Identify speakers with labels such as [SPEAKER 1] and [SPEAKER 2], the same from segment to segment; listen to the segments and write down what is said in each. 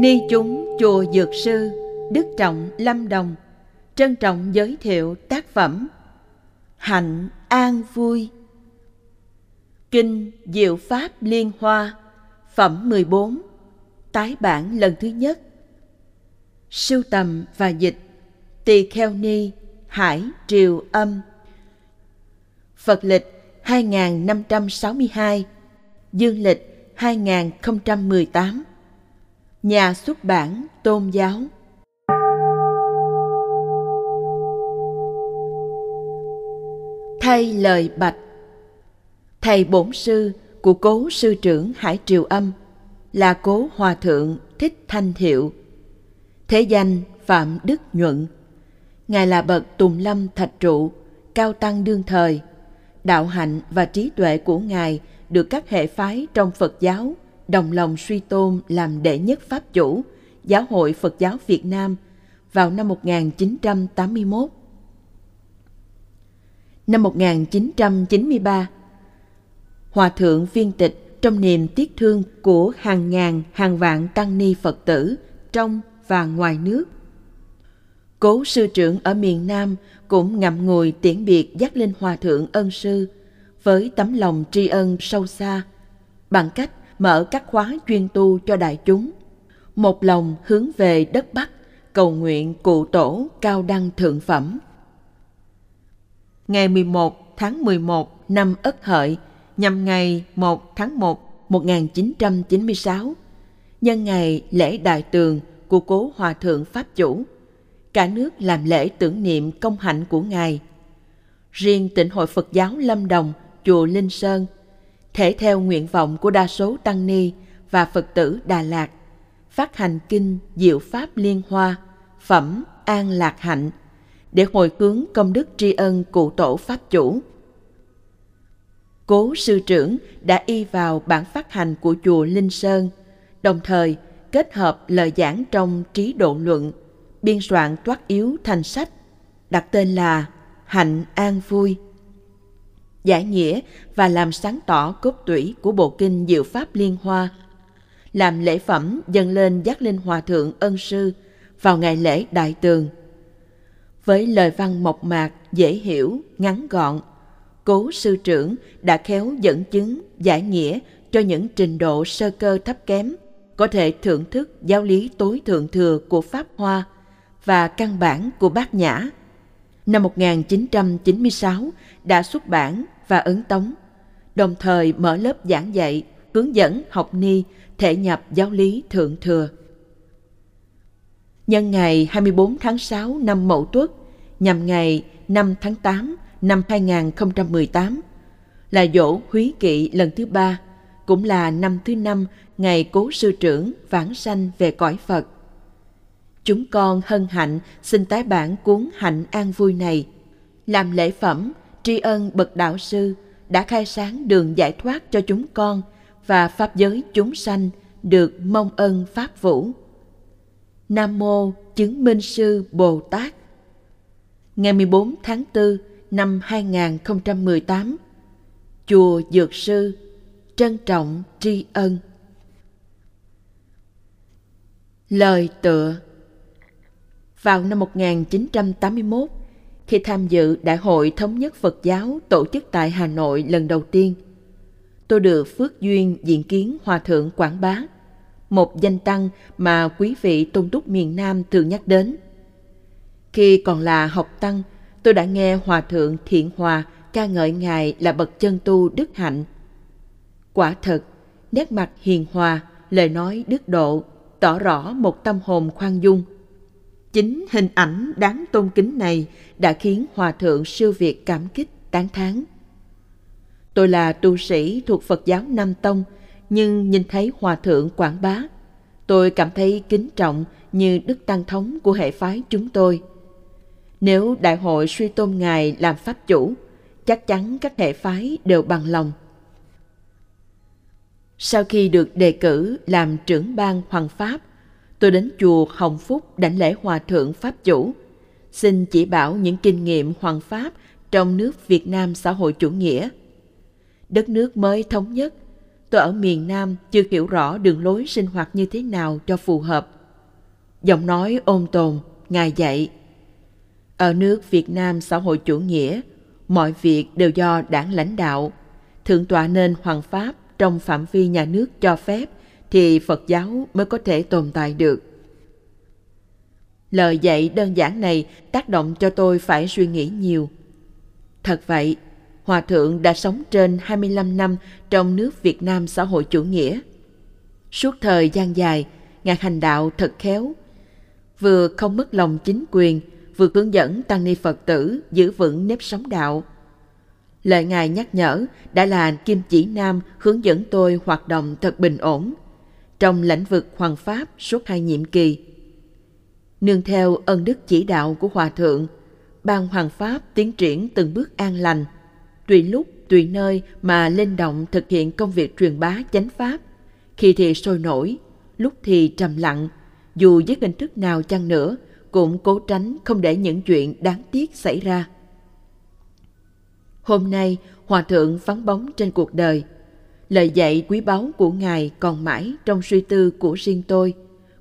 [SPEAKER 1] Ni chúng chùa Dược Sư, Đức Trọng Lâm Đồng trân trọng giới thiệu tác phẩm Hạnh An Vui. Kinh Diệu Pháp Liên Hoa Phẩm 14 Tái bản lần thứ nhất. Sưu tầm và dịch Tỳ Kheo Ni Hải Triều Âm. Phật lịch 2562 Dương lịch 2018 Nhà xuất bản Tôn giáo Thay lời bạch Thầy bổn sư của cố sư trưởng Hải Triều Âm là cố hòa thượng Thích Thanh Thiệu. Thế danh Phạm Đức Nhuận. Ngài là bậc Tùng Lâm Thạch Trụ, cao tăng đương thời. Đạo hạnh và trí tuệ của Ngài được các hệ phái trong Phật giáo đồng lòng suy tôn làm đệ nhất Pháp chủ Giáo hội Phật giáo Việt Nam vào năm 1981. Năm 1993, Hòa thượng viên tịch trong niềm tiếc thương của hàng ngàn hàng vạn tăng ni Phật tử trong và ngoài nước. Cố sư trưởng ở miền Nam cũng ngậm ngùi tiễn biệt dắt lên Hòa thượng ân sư với tấm lòng tri ân sâu xa bằng cách mở các khóa chuyên tu cho đại chúng. Một lòng hướng về đất Bắc, cầu nguyện cụ tổ cao đăng thượng phẩm. Ngày 11 tháng 11 năm Ất Hợi, nhằm ngày 1 tháng 1 1996, nhân ngày lễ đại tường của cố hòa thượng Pháp chủ, cả nước làm lễ tưởng niệm công hạnh của Ngài. Riêng tỉnh hội Phật giáo Lâm Đồng, chùa Linh Sơn – thể theo nguyện vọng của đa số tăng ni và Phật tử Đà Lạt, phát hành kinh Diệu Pháp Liên Hoa, phẩm An Lạc Hạnh, để hồi hướng công đức tri ân cụ tổ Pháp chủ. Cố sư trưởng đã y vào bản phát hành của chùa Linh Sơn, đồng thời kết hợp lời giảng trong trí độ luận, biên soạn toát yếu thành sách, đặt tên là Hạnh An Vui giải nghĩa và làm sáng tỏ cốt tủy của bộ kinh Diệu Pháp Liên Hoa, làm lễ phẩm dâng lên giác linh hòa thượng ân sư vào ngày lễ đại tường. Với lời văn mộc mạc, dễ hiểu, ngắn gọn, cố sư trưởng đã khéo dẫn chứng giải nghĩa cho những trình độ sơ cơ thấp kém có thể thưởng thức giáo lý tối thượng thừa của Pháp Hoa và căn bản của Bát Nhã. Năm 1996 đã xuất bản và ấn tống, đồng thời mở lớp giảng dạy, hướng dẫn học ni thể nhập giáo lý thượng thừa. Nhân ngày 24 tháng 6 năm Mậu Tuất, nhằm ngày 5 tháng 8 năm 2018, là dỗ húy kỵ lần thứ ba, cũng là năm thứ năm ngày cố sư trưởng vãng sanh về cõi Phật. Chúng con hân hạnh xin tái bản cuốn hạnh an vui này, làm lễ phẩm tri ân bậc đạo sư đã khai sáng đường giải thoát cho chúng con và pháp giới chúng sanh được mong ân pháp vũ. Nam mô chứng minh sư Bồ Tát. Ngày 14 tháng 4 năm 2018, chùa Dược sư trân trọng tri ân. Lời tựa vào năm 1981, khi tham dự Đại hội Thống nhất Phật giáo tổ chức tại Hà Nội lần đầu tiên. Tôi được phước duyên diện kiến Hòa Thượng Quảng Bá, một danh tăng mà quý vị tôn túc miền Nam thường nhắc đến. Khi còn là học tăng, tôi đã nghe Hòa Thượng Thiện Hòa ca ngợi Ngài là bậc chân tu đức hạnh. Quả thật, nét mặt hiền hòa, lời nói đức độ, tỏ rõ một tâm hồn khoan dung – Chính hình ảnh đáng tôn kính này đã khiến Hòa Thượng siêu việt cảm kích, tán thán. Tôi là tu sĩ thuộc Phật giáo Nam Tông, nhưng nhìn thấy Hòa Thượng quảng bá, tôi cảm thấy kính trọng như Đức Tăng Thống của hệ phái chúng tôi. Nếu đại hội suy tôn Ngài làm Pháp chủ, chắc chắn các hệ phái đều bằng lòng. Sau khi được đề cử làm trưởng ban Hoàng Pháp tôi đến chùa Hồng Phúc đảnh lễ Hòa Thượng Pháp Chủ, xin chỉ bảo những kinh nghiệm hoàng pháp trong nước Việt Nam xã hội chủ nghĩa. Đất nước mới thống nhất, Tôi ở miền Nam chưa hiểu rõ đường lối sinh hoạt như thế nào cho phù hợp. Giọng nói ôn tồn, Ngài dạy. Ở nước Việt Nam xã hội chủ nghĩa, mọi việc đều do đảng lãnh đạo. Thượng tọa nên hoàng pháp trong phạm vi nhà nước cho phép thì Phật giáo mới có thể tồn tại được. Lời dạy đơn giản này tác động cho tôi phải suy nghĩ nhiều. Thật vậy, Hòa Thượng đã sống trên 25 năm trong nước Việt Nam xã hội chủ nghĩa. Suốt thời gian dài, Ngài hành đạo thật khéo, vừa không mất lòng chính quyền, vừa hướng dẫn tăng ni Phật tử giữ vững nếp sống đạo. Lời Ngài nhắc nhở đã là kim chỉ nam hướng dẫn tôi hoạt động thật bình ổn trong lĩnh vực hoàng pháp suốt hai nhiệm kỳ. Nương theo ân đức chỉ đạo của Hòa Thượng, ban hoàng pháp tiến triển từng bước an lành, tùy lúc tùy nơi mà linh động thực hiện công việc truyền bá chánh pháp, khi thì sôi nổi, lúc thì trầm lặng, dù với hình thức nào chăng nữa, cũng cố tránh không để những chuyện đáng tiếc xảy ra. Hôm nay, Hòa Thượng vắng bóng trên cuộc đời. Lời dạy quý báu của Ngài còn mãi trong suy tư của riêng tôi,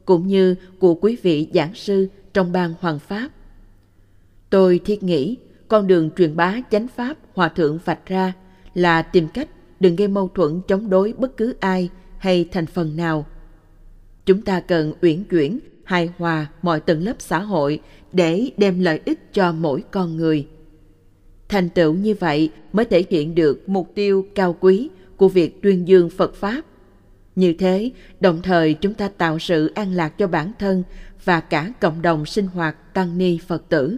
[SPEAKER 1] cũng như của quý vị giảng sư trong ban Hoàng Pháp. Tôi thiết nghĩ con đường truyền bá chánh Pháp Hòa Thượng vạch ra là tìm cách đừng gây mâu thuẫn chống đối bất cứ ai hay thành phần nào. Chúng ta cần uyển chuyển, hài hòa mọi tầng lớp xã hội để đem lợi ích cho mỗi con người. Thành tựu như vậy mới thể hiện được mục tiêu cao quý của việc tuyên dương Phật Pháp. Như thế, đồng thời chúng ta tạo sự an lạc cho bản thân và cả cộng đồng sinh hoạt tăng ni Phật tử.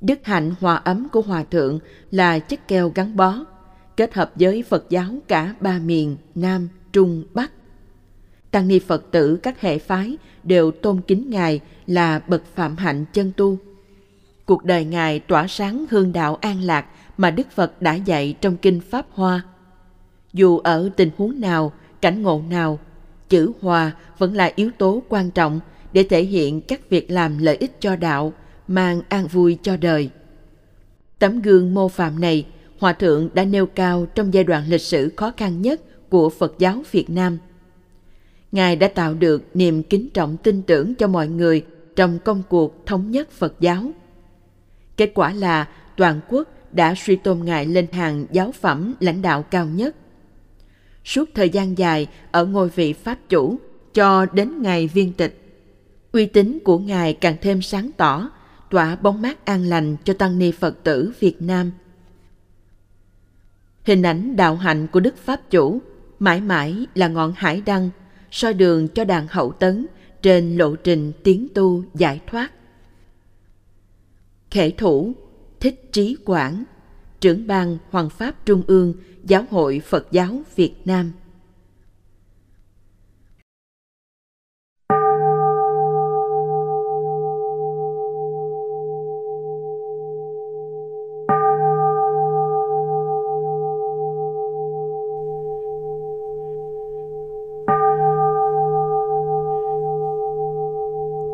[SPEAKER 1] Đức hạnh hòa ấm của Hòa Thượng là chất keo gắn bó, kết hợp với Phật giáo cả ba miền Nam, Trung, Bắc. Tăng ni Phật tử các hệ phái đều tôn kính Ngài là bậc phạm hạnh chân tu. Cuộc đời Ngài tỏa sáng hương đạo an lạc mà Đức Phật đã dạy trong Kinh Pháp Hoa. Dù ở tình huống nào, cảnh ngộ nào, chữ hòa vẫn là yếu tố quan trọng để thể hiện các việc làm lợi ích cho đạo, mang an vui cho đời. Tấm gương mô phạm này, Hòa Thượng đã nêu cao trong giai đoạn lịch sử khó khăn nhất của Phật giáo Việt Nam. Ngài đã tạo được niềm kính trọng tin tưởng cho mọi người trong công cuộc thống nhất Phật giáo. Kết quả là toàn quốc đã suy tôn Ngài lên hàng giáo phẩm lãnh đạo cao nhất. Suốt thời gian dài ở ngôi vị Pháp chủ cho đến ngày viên tịch, uy tín của Ngài càng thêm sáng tỏ, tỏa bóng mát an lành cho tăng ni Phật tử Việt Nam. Hình ảnh đạo hạnh của Đức Pháp chủ mãi mãi là ngọn hải đăng soi đường cho đàn hậu tấn trên lộ trình tiến tu giải thoát. Khể thủ Thích Trí Quảng, trưởng ban Hoàng Pháp Trung ương Giáo hội Phật giáo Việt Nam.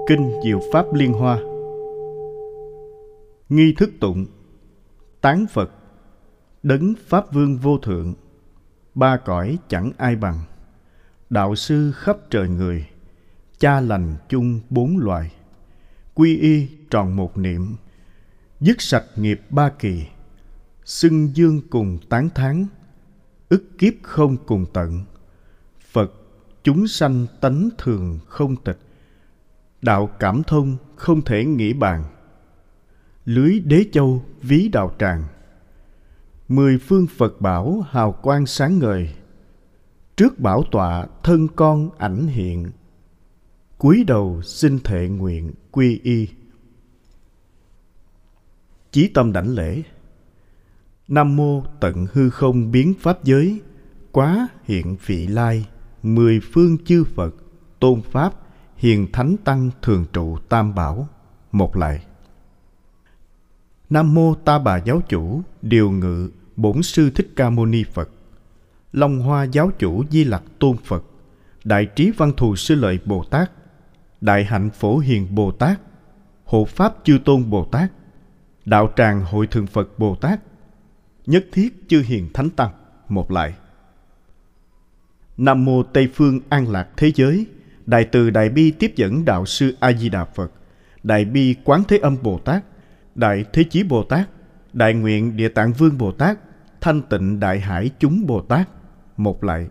[SPEAKER 2] Kinh Diệu Pháp Liên Hoa Nghi thức tụng, Tán Phật, Đấng Pháp Vương Vô Thượng, Ba cõi chẳng ai bằng, Đạo sư khắp trời người, Cha lành chung bốn loài, Quy y tròn một niệm, Dứt sạch nghiệp ba kỳ, Xưng dương cùng tán thán, Ức kiếp không cùng tận, Phật chúng sanh tánh thường không tịch, đạo cảm thông không thể nghĩ bàn lưới đế châu ví đạo tràng. Mười phương phật bảo hào quang sáng ngời. Trước bảo tọa thân con ảnh hiện. Cúi đầu xin thệ nguyện quy y. Chí tâm đảnh lễ. Nam mô tận hư không biến pháp giới, quá hiện vị lai, mười phương chư phật, tôn pháp, hiền thánh tăng thường trụ tam bảo. Một lại nam mô ta bà giáo chủ điều ngự bổn sư thích ca mâu ni phật long hoa giáo chủ di lặc tôn phật đại trí văn thù sư lợi bồ tát đại hạnh phổ hiền bồ tát hộ pháp chư tôn bồ tát đạo tràng hội thượng phật bồ tát nhất thiết chư hiền thánh tăng một lại Nam mô Tây phương an lạc thế giới. Đại từ Đại bi tiếp dẫn đạo sư A Di Đà Phật. Đại bi Quán Thế Âm Bồ Tát, Đại Thế Chí Bồ Tát, Đại nguyện Địa Tạng Vương Bồ Tát, Thanh Tịnh Đại Hải chúng Bồ Tát. Một lại.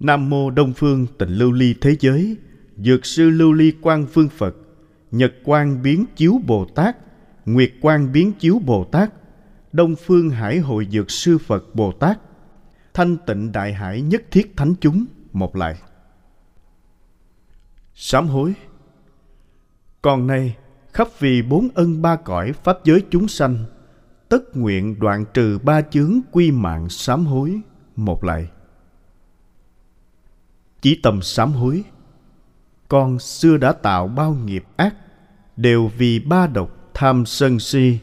[SPEAKER 2] Nam mô Đông phương Tịnh Lưu Ly thế giới, Dược sư Lưu Ly Quang Phương Phật, Nhật Quang biến chiếu Bồ Tát, Nguyệt Quang biến chiếu Bồ Tát, Đông phương Hải hội Dược sư Phật Bồ Tát, Thanh Tịnh Đại Hải nhất thiết thánh chúng một lại. Sám hối Còn nay, khắp vì bốn ân ba cõi pháp giới chúng sanh, tất nguyện đoạn trừ ba chướng quy mạng sám hối một lại. Chỉ tầm sám hối, con xưa đã tạo bao nghiệp ác, đều vì ba độc tham sân si,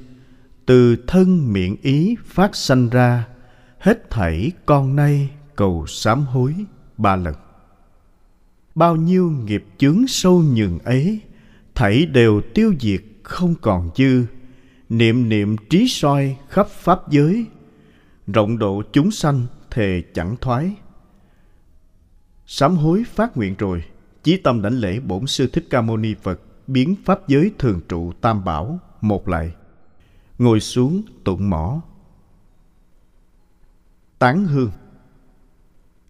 [SPEAKER 2] từ thân miệng ý phát sanh ra, hết thảy con nay cầu sám hối ba lần bao nhiêu nghiệp chướng sâu nhường ấy thảy đều tiêu diệt không còn dư. Niệm niệm trí soi khắp pháp giới, rộng độ chúng sanh thề chẳng thoái. Sám hối phát nguyện rồi, chí tâm đảnh lễ bổn sư thích ca mâu ni phật, biến pháp giới thường trụ tam bảo một lại. Ngồi xuống tụng mỏ. Tán hương.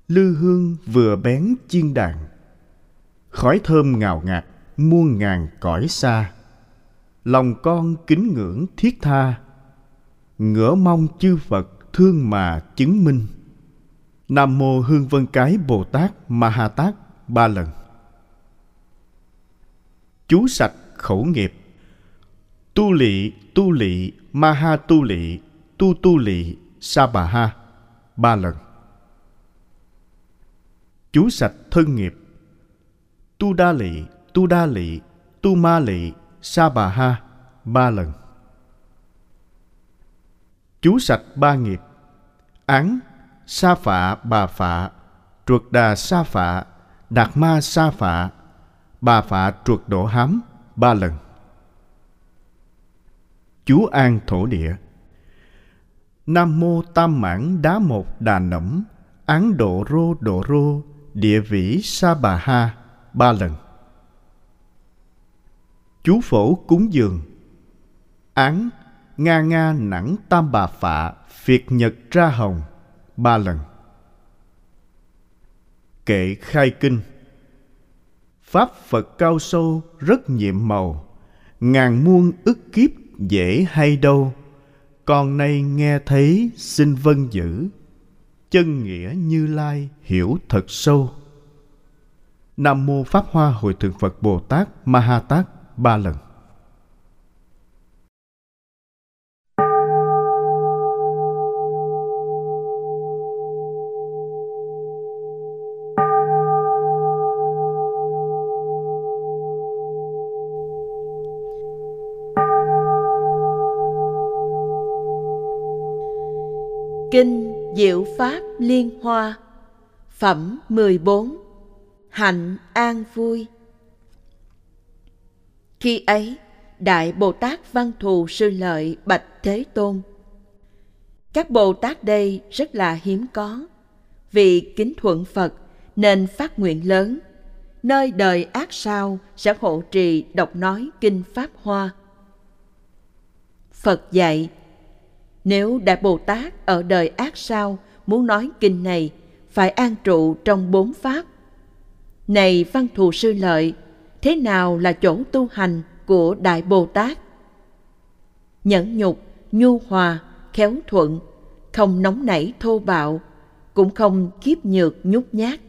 [SPEAKER 2] Lư hương vừa bén chiên đàn. Khói thơm ngào ngạt muôn ngàn cõi xa. Lòng con kính ngưỡng thiết tha, ngỡ mong chư phật thương mà chứng minh. Nam mô hương vân cái bồ tát ma ha tát ba lần. Chú sạch khẩu nghiệp. Tu lị tu lị, ma ha tu lị, tu tu lị, sa bà ha, ba lần. Chú sạch thân nghiệp. Tu đa lị tu đa lị tu ma lị sa bà ha ba lần. Chú sạch ba nghiệp, án sa phạ bà phạ truật đà sa phạ đạt ma sa phạ bà phạ truật đổ hám ba lần. Chú an thổ địa nam mô tam mãn đá một đà nẫm án độ rô độ rô địa vĩ sa bà ha ba lần chú phổ cúng dường. Án, nga nga nẵng tam bà phạ phiệt nhật ra hồng, ba lần. Kệ khai kinh. Pháp phật cao sâu, rất nhiệm màu. Ngàn muôn ức kiếp dễ hay đâu. Con nay nghe thấy, xin vân giữ. Chân nghĩa như lai hiểu thật sâu. Nam mô pháp hoa hội thượng phật bồ tát ma ha tát ba lần.
[SPEAKER 1] Kinh Diệu Pháp Liên Hoa Phẩm 14 Hạnh an vui. Khi ấy, Đại Bồ Tát Văn Thù Sư Lợi Bạch Thế Tôn. Các Bồ Tát đây rất là hiếm có. Vì kính thuận Phật nên phát nguyện lớn. Nơi đời ác sao sẽ hộ trì đọc nói Kinh Pháp Hoa. Phật dạy nếu Đại Bồ Tát ở đời ác sao muốn nói kinh này, phải an trụ trong bốn pháp. Này văn thù sư lợi, thế nào là chỗ tu hành của Đại Bồ Tát? Nhẫn nhục, nhu hòa, khéo thuận, không nóng nảy thô bạo, cũng không kiếp nhược nhút nhát.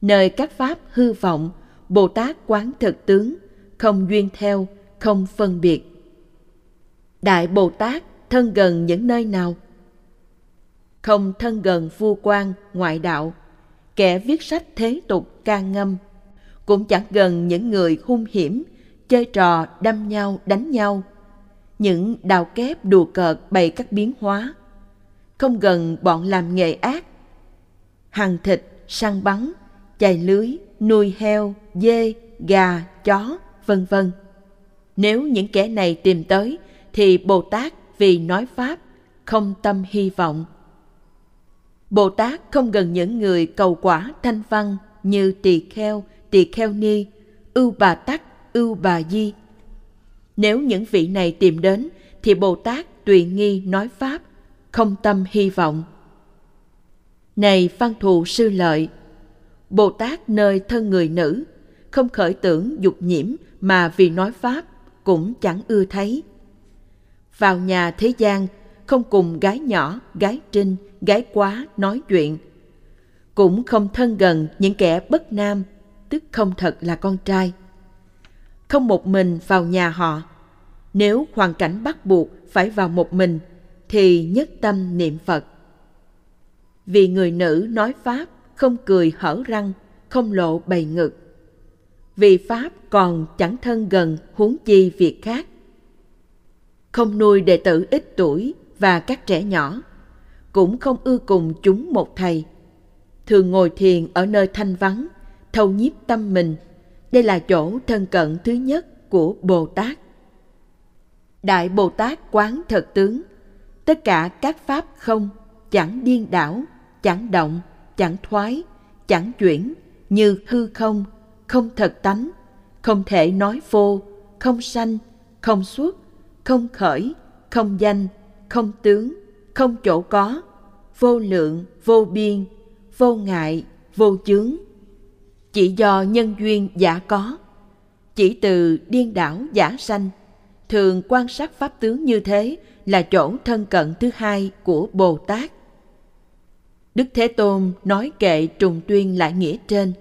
[SPEAKER 1] Nơi các pháp hư vọng, Bồ Tát quán thực tướng, không duyên theo, không phân biệt. Đại Bồ Tát thân gần những nơi nào không thân gần vua quan ngoại đạo kẻ viết sách thế tục ca ngâm cũng chẳng gần những người hung hiểm chơi trò đâm nhau đánh nhau. Những đào kép đùa cợt bày các biến hóa. Không gần bọn làm nghề ác. Hàng thịt săn bắn chài lưới nuôi heo dê gà chó vân vân. Nếu những kẻ này tìm tới thì bồ tát vì nói pháp không tâm hy vọng. Bồ Tát không gần những người cầu quả thanh văn như tỳ kheo, tỳ kheo ni, ưu bà tắc, ưu bà di. Nếu những vị này tìm đến thì Bồ Tát tùy nghi nói Pháp, không tâm hy vọng. Này văn thù sư lợi, Bồ Tát nơi thân người nữ, không khởi tưởng dục nhiễm mà vì nói Pháp cũng chẳng ưa thấy. Vào nhà thế gian, không cùng gái nhỏ, gái trinh, gái quá nói chuyện. Cũng không thân gần những kẻ bất nam, tức không thật là con trai. Không một mình vào nhà họ. Nếu hoàn cảnh bắt buộc phải vào một mình, thì nhất tâm niệm Phật. Vì người nữ nói Pháp không cười hở răng, không lộ bầy ngực. Vì Pháp còn chẳng thân gần huống chi việc khác. Không nuôi đệ tử ít tuổi và các trẻ nhỏ, cũng không ưa cùng chúng một thầy. Thường ngồi thiền ở nơi thanh vắng, thâu nhiếp tâm mình. Đây là chỗ thân cận thứ nhất của Bồ Tát. Đại Bồ Tát quán thật tướng, tất cả các pháp không, chẳng điên đảo, chẳng động, chẳng thoái, chẳng chuyển, như hư không, không thật tánh, không thể nói vô, không sanh, không xuất, không khởi, không danh, không tướng, không chỗ có, vô lượng, vô biên, vô ngại, vô chướng. Chỉ do nhân duyên giả có, chỉ từ điên đảo giả sanh, thường quan sát pháp tướng như thế là chỗ thân cận thứ hai của Bồ Tát. Đức Thế Tôn nói kệ trùng tuyên lại nghĩa trên.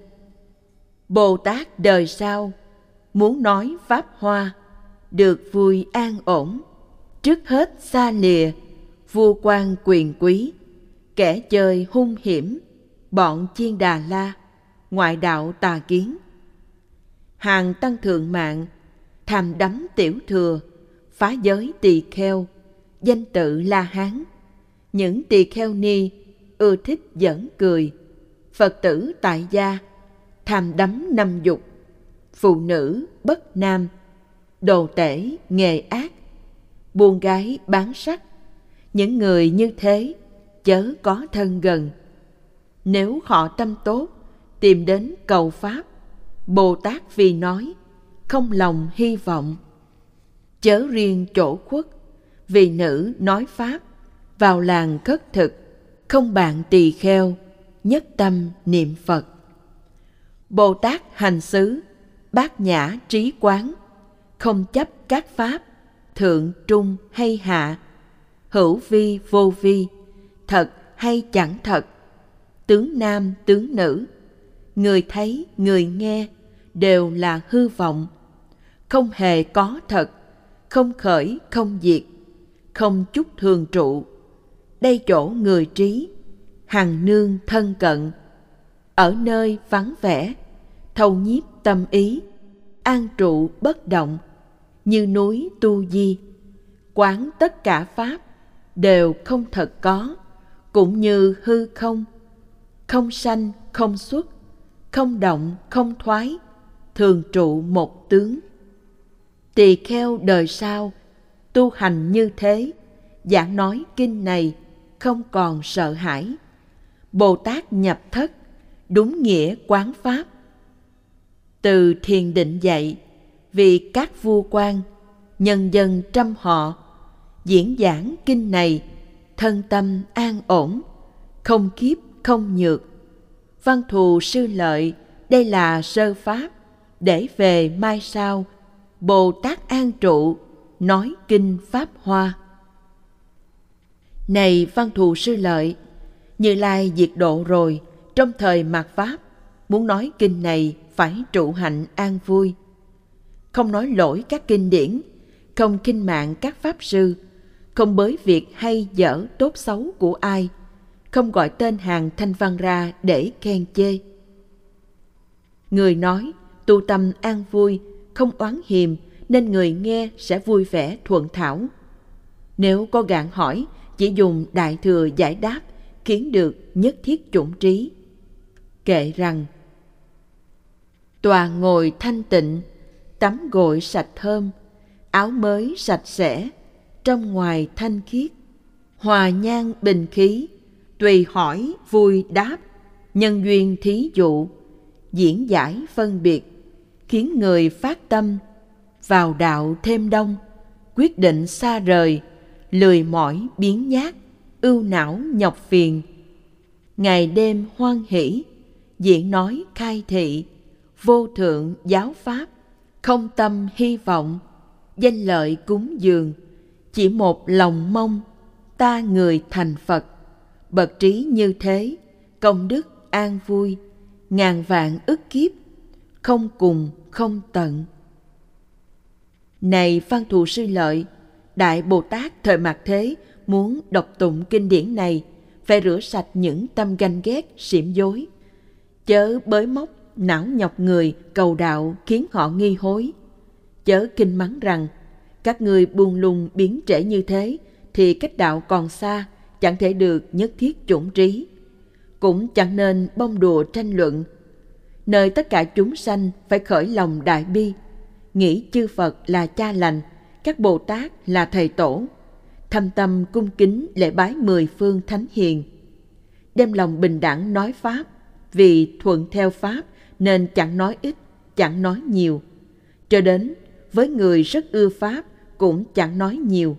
[SPEAKER 1] Bồ Tát đời sau muốn nói Pháp Hoa, được vui an ổn, trước hết xa lìa, vua quan quyền quý, kẻ chơi hung hiểm, bọn chiên đà la, ngoại đạo tà kiến. Hàng tăng thượng mạng, tham đắm tiểu thừa, phá giới tỳ kheo, danh tự la hán. Những tỳ kheo ni ưa thích giỡn cười, Phật tử tại gia, tham đắm năm dục, phụ nữ bất nam, đồ tể nghề ác, buôn gái bán sắc. Những người như thế chớ có thân gần. Nếu họ tâm tốt, tìm đến cầu Pháp, Bồ Tát vì nói, không lòng hy vọng. Chớ riêng chỗ khuất, vì nữ nói Pháp, vào làng khất thực, không bạn tỳ kheo, nhất tâm niệm Phật. Bồ Tát hành xứ, bát nhã trí quán, không chấp các pháp, thượng trung hay hạ, hữu vi vô vi, thật hay chẳng thật, tướng nam tướng nữ, người thấy người nghe đều là hư vọng, không hề có thật, không khởi không diệt, không chút thường trụ. Đây chỗ người trí, hằng nương thân cận, ở nơi vắng vẻ, thâu nhiếp tâm ý, an trụ bất động, như núi tu di, quán tất cả pháp đều không thật có, cũng như hư không, không sanh, không xuất, không động, không thoái, thường trụ một tướng. Tỳ kheo đời sau, tu hành như thế, giảng nói kinh này không còn sợ hãi. Bồ Tát nhập thất, đúng nghĩa quán pháp. Từ thiền định dạy, vì các vua quan, nhân dân trăm họ, diễn giảng kinh này, thân tâm an ổn, không kiếp không nhược. Văn thù sư lợi, đây là sơ pháp, để về mai sau, Bồ Tát an trụ, nói kinh Pháp Hoa. Này văn thù sư lợi, Như Lai diệt độ rồi, trong thời mạt Pháp, muốn nói kinh này phải trụ hạnh an vui. Không nói lỗi các kinh điển, không kinh mạng các pháp sư, không bới việc hay dở tốt xấu của ai, không gọi tên hàng thanh văn ra để khen chê. Người nói, tu tâm an vui, không oán hiềm, nên người nghe sẽ vui vẻ thuận thảo. Nếu có gạn hỏi, chỉ dùng đại thừa giải đáp, khiến được nhất thiết chủng trí. Kệ rằng, Tòa ngồi thanh tịnh, tắm gội sạch thơm, áo mới sạch sẽ, trong ngoài thanh khiết, hòa nhang bình khí, tùy hỏi, vui đáp. Nhân duyên thí dụ. Diễn giải phân biệt. Khiến người phát tâm. Vào đạo thêm đông. Quyết định xa rời. Lười mỏi biến nhát. Ưu não nhọc phiền. Ngày đêm hoan hỷ. Diễn nói khai thị. Vô thượng giáo pháp. Không tâm hy vọng. Danh lợi cúng dường. Chỉ một lòng mong. Ta người thành phật bậc trí như thế, công đức an vui, ngàn vạn ức kiếp, không cùng, không tận. Này văn thù sư lợi, đại bồ tát thời mạt thế muốn đọc tụng kinh điển này, phải rửa sạch những tâm ganh ghét xỉm dối. Chớ bới móc, não nhọc người cầu đạo khiến họ nghi hối. Chớ kinh mắng rằng, các người buông lung biến trễ như thế thì cách đạo còn xa chẳng thể được nhất thiết chủng trí. Cũng chẳng nên bông đùa tranh luận. Nơi tất cả chúng sanh phải khởi lòng đại bi, nghĩ chư phật là cha lành, các bồ tát là thầy tổ, thâm tâm cung kính lễ bái mười phương thánh hiền. Đem lòng bình đẳng nói pháp, vì thuận theo pháp nên chẳng nói ít, chẳng nói nhiều. Cho đến với người rất ưa pháp cũng chẳng nói nhiều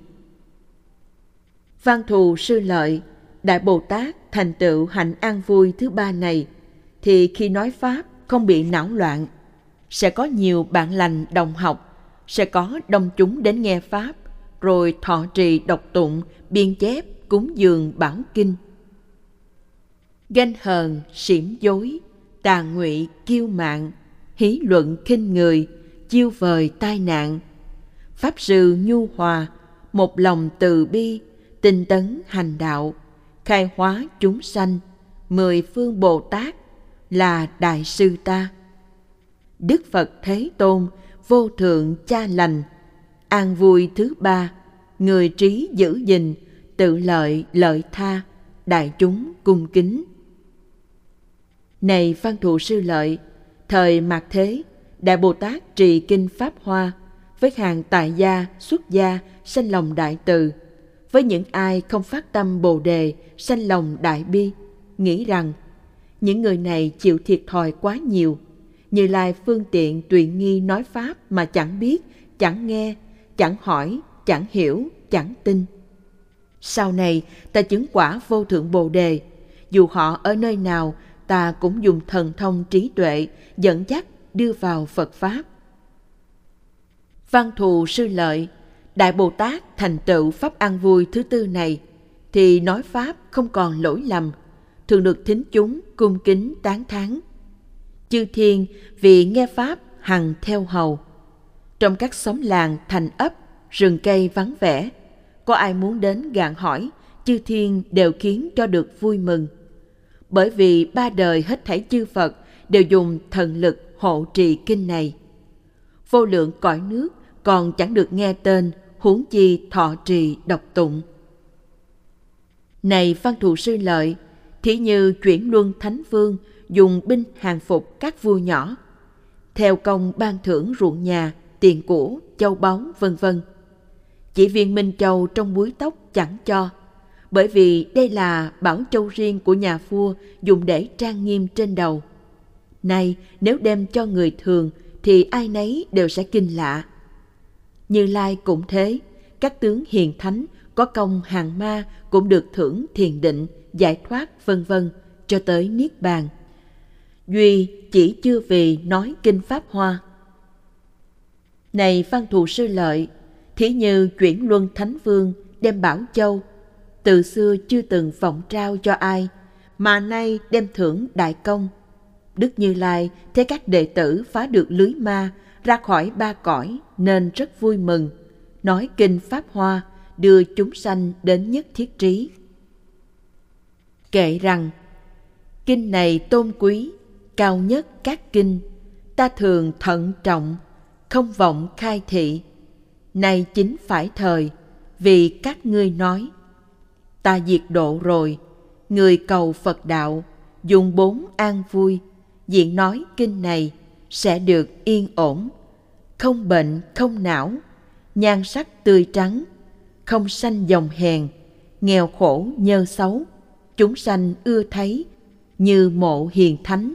[SPEAKER 1] văn thù sư lợi, đại bồ tát thành tựu hạnh an vui thứ ba này, thì khi nói pháp không bị não loạn, sẽ có nhiều bạn lành đồng học, sẽ có đông chúng đến nghe pháp, rồi thọ trì đọc tụng, biên chép, cúng dường bảo kinh. Ganh hờn xỉm dối, tà ngụy, kiêu mạng, hí luận khinh người, chiêu vời tai nạn. Pháp sư nhu hòa, một lòng từ bi tinh tấn hành đạo, khai hóa chúng sanh, mười phương bồ tát là đại sư ta. Đức phật thế tôn, vô thượng cha lành, an vui thứ ba, người trí giữ gìn, tự lợi lợi tha, đại chúng cung kính. Này văn thụ sư lợi, thời mạt thế, đại bồ tát trì kinh pháp hoa, với hàng tại gia, xuất gia, sanh lòng đại từ với những ai không phát tâm bồ đề, sanh lòng đại bi, nghĩ rằng những người này chịu thiệt thòi quá nhiều, như lai phương tiện tùy nghi nói pháp mà chẳng biết, chẳng nghe, chẳng hỏi, chẳng hiểu, chẳng tin. Sau này, ta chứng quả vô thượng bồ đề. Dù họ ở nơi nào, ta cũng dùng thần thông trí tuệ, dẫn dắt đưa vào phật pháp. Văn thù sư lợi đại bồ tát thành tựu pháp an vui thứ tư này, thì nói pháp không còn lỗi lầm, thường được thính chúng cung kính tán thán. Chư thiên vì nghe pháp hằng theo hầu, trong các xóm làng thành ấp, rừng cây vắng vẻ, có ai muốn đến gạn hỏi, chư thiên đều khiến cho được vui mừng. Bởi vì ba đời hết thảy chư phật đều dùng thần lực hộ trì kinh này. Vô lượng cõi nước còn chẳng được nghe tên huống chi thọ trì độc tụng. Này văn thù sư lợi, thí như chuyển luân thánh vương, dùng binh hàng phục các vua nhỏ, theo công ban thưởng ruộng nhà, tiền cũ châu báu, vân vân. Chỉ viên minh châu trong búi tóc chẳng cho, bởi vì đây là bảo châu riêng của nhà vua dùng để trang nghiêm trên đầu. Nay, nếu đem cho người thường, thì ai nấy đều sẽ kinh lạ như lai cũng thế, các tướng hiền thánh, có công hàng ma cũng được thưởng thiền định, giải thoát, vân vân, cho tới niết bàn. Duy chỉ chưa vì nói kinh pháp hoa. Này văn thù sư lợi, thí như chuyển luân thánh vương đem bảo châu, từ xưa chưa từng vọng trao cho ai, mà nay đem thưởng đại công. Đức như lai thấy các đệ tử phá được lưới ma, ra khỏi ba cõi nên rất vui mừng. Nói kinh pháp hoa, đưa chúng sanh đến nhất thiết trí. Kể rằng, kinh này tôn quý, cao nhất các kinh. Ta thường thận trọng, không vọng khai thị. Nay chính phải thời, vì các ngươi nói. Ta diệt độ rồi, người cầu phật đạo, dùng bốn an vui. Diện nói kinh này sẽ được yên ổn không bệnh, không não, nhan sắc tươi trắng, không sanh dòng hèn, nghèo khổ nhơ xấu, chúng sanh ưa thấy như mộ hiền thánh,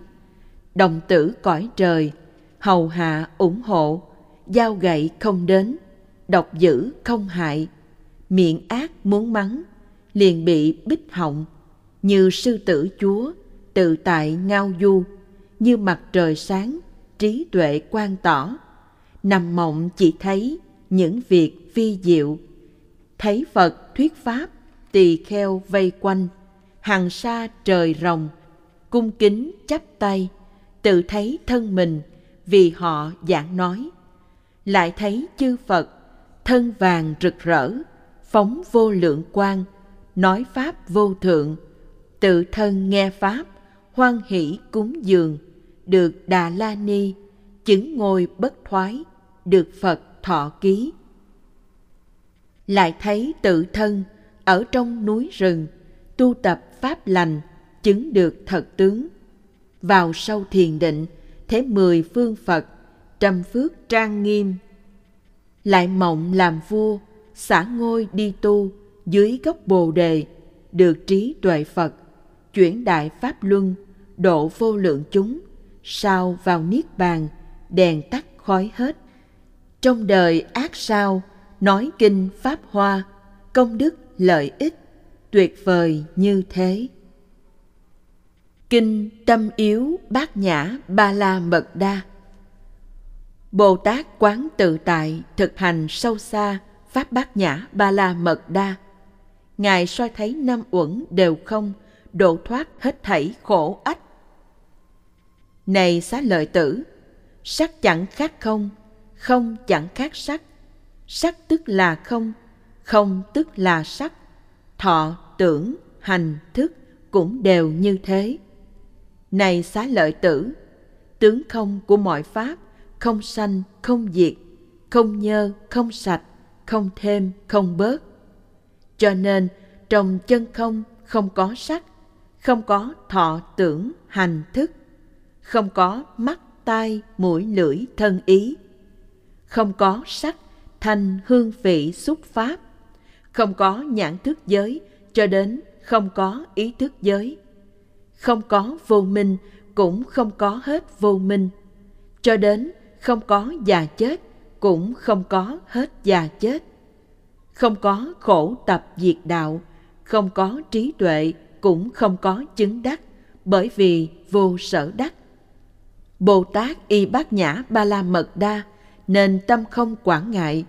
[SPEAKER 1] đồng tử cõi trời, hầu hạ ủng hộ dao gậy không đến, độc dữ không hại, miệng ác muốn mắng, liền bị bích họng, như sư tử chúa, tự tại ngao du, như mặt trời sáng, trí tuệ quan tỏ nằm mộng chỉ thấy những việc phi diệu. Thấy phật thuyết pháp tỳ kheo vây quanh. Hàng xa trời rồng, cung kính chắp tay, tự thấy thân mình vì họ giảng nói. Lại thấy chư phật, thân vàng rực rỡ, phóng vô lượng quang, nói pháp vô thượng. Tự thân nghe pháp, hoan hỷ cúng dường, được đà la ni, chứng ngôi bất thoái được phật thọ ký. Lại thấy tự thân ở trong núi rừng, tu tập pháp lành, chứng được thật tướng. Vào sâu thiền định thế mười phương phật, trăm phước trang nghiêm. Lại mộng làm vua, xả ngôi đi tu dưới gốc bồ đề, được trí tuệ phật, chuyển đại pháp luân, độ vô lượng chúng, sao vào niết bàn, đèn tắt khói hết trong đời ác sao, nói kinh pháp hoa, công đức lợi ích tuyệt vời như thế. Kinh tâm yếu bát nhã ba la mật đa. Bồ tát quán tự tại thực hành sâu xa pháp bát nhã ba la mật đa. Ngài soi thấy năm uẩn đều không, độ thoát hết thảy khổ ách. Này xá lợi tử, sắc chẳng khác không không chẳng khác sắc. Sắc tức là không không tức là sắc. Thọ, tưởng, hành, thức cũng đều như thế. Này xá lợi tử, tướng không của mọi pháp không sanh, không diệt, không nhơ, không sạch, không thêm, không bớt. Cho nên trong chân không không có sắc, không có thọ, tưởng, hành, thức, không có mắt, tai, mũi, lưỡi, thân ý không có sắc, thanh, hương, vị, xúc, pháp. Không có nhãn thức giới, cho đến không có ý thức giới. Không có vô minh, cũng không có hết vô minh. Cho đến không có già chết, cũng không có hết già chết. Không có khổ tập diệt đạo, không có trí tuệ, cũng không có chứng đắc, bởi vì vô sở đắc. Bồ tát y bát nhã ba la mật đa nên tâm không quản ngại.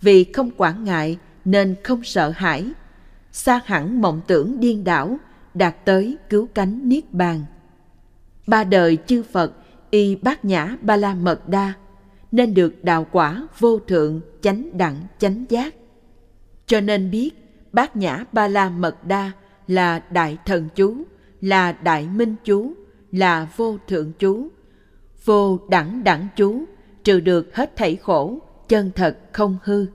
[SPEAKER 1] Vì không quản ngại nên không sợ hãi. Xa hẳn mộng tưởng điên đảo, đạt tới cứu cánh niết bàn. Ba đời chư phật, y bát nhã ba la mật đa, nên được đạo quả vô thượng chánh đẳng chánh giác. Cho nên biết, bát nhã ba la mật đa là đại thần chú, là đại minh chú, là vô thượng chú, vô đẳng đẳng chú trừ được hết thảy khổ chân thật không hư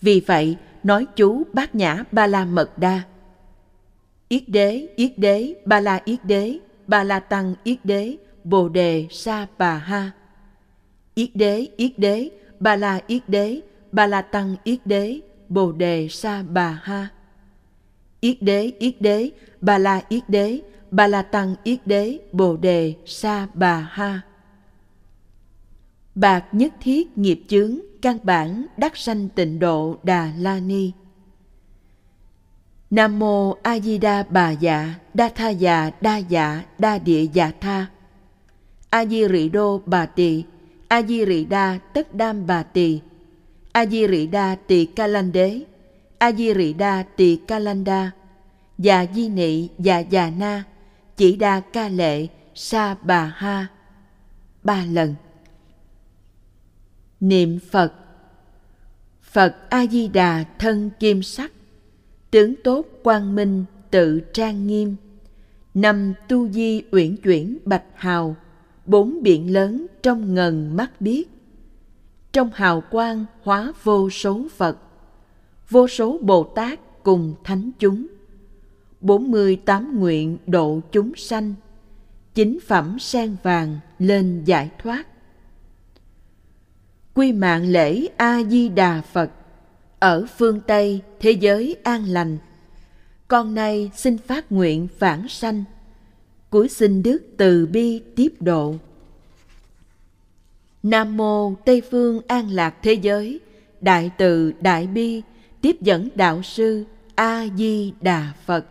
[SPEAKER 1] vì vậy nói chú bát nhã ba la mật đa yết đế yết đế ba la yết đế ba la tăng yết đế bồ đề sa bà ha yết đế yết đế ba la yết đế ba la tăng yết đế bồ đề sa bà ha yết đế yết đế ba la yết đế ba la tăng yết đế bồ đề sa bà ha bạc nhất thiết nghiệp chướng, căn bản đắc sanh tịnh độ đà la ni. Nam mô a di đà bà dạ đa tha dạ đa dạ đa địa dạ tha. A di rị đô bà tỳ, a di rị đa tất đam bà tỳ, a di rị đa tỳ ca lan đế, a di rị đa tỳ ca lan đa, già di nị, già già na, chỉ đa ca lệ, sa bà ha. Ba lần niệm phật. Phật a di đà thân kim sắc, tướng tốt quang minh tự trang nghiêm. Năm tu di uyển chuyển bạch hào, bốn biển lớn trong ngần mắt biết. Trong hào quang hóa vô số phật, vô số bồ tát cùng thánh chúng. Bốn mươi tám nguyện độ chúng sanh chính phẩm sen vàng lên giải thoát quy mạng lễ a di đà phật. Ở phương tây, thế giới an lành. Con nay xin phát nguyện vãng sanh. Cuối xin đức từ bi tiếp độ. Nam mô tây phương an lạc thế giới. Đại từ, đại bi, tiếp dẫn đạo sư a di đà phật.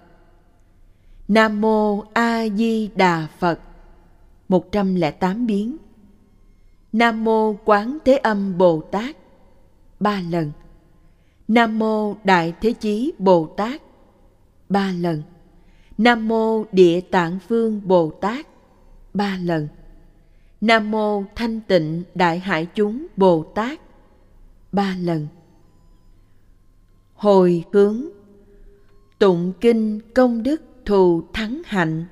[SPEAKER 1] Nam mô a di đà phật 108 biến nam mô quán thế âm bồ tát. Ba lần. Nam mô đại thế chí bồ tát. Ba lần. Nam mô địa tạng vương bồ tát. Ba lần. Nam mô thanh tịnh đại hải chúng bồ tát. Ba lần. Hồi hướng. Tụng kinh công đức thù thắng hạnh.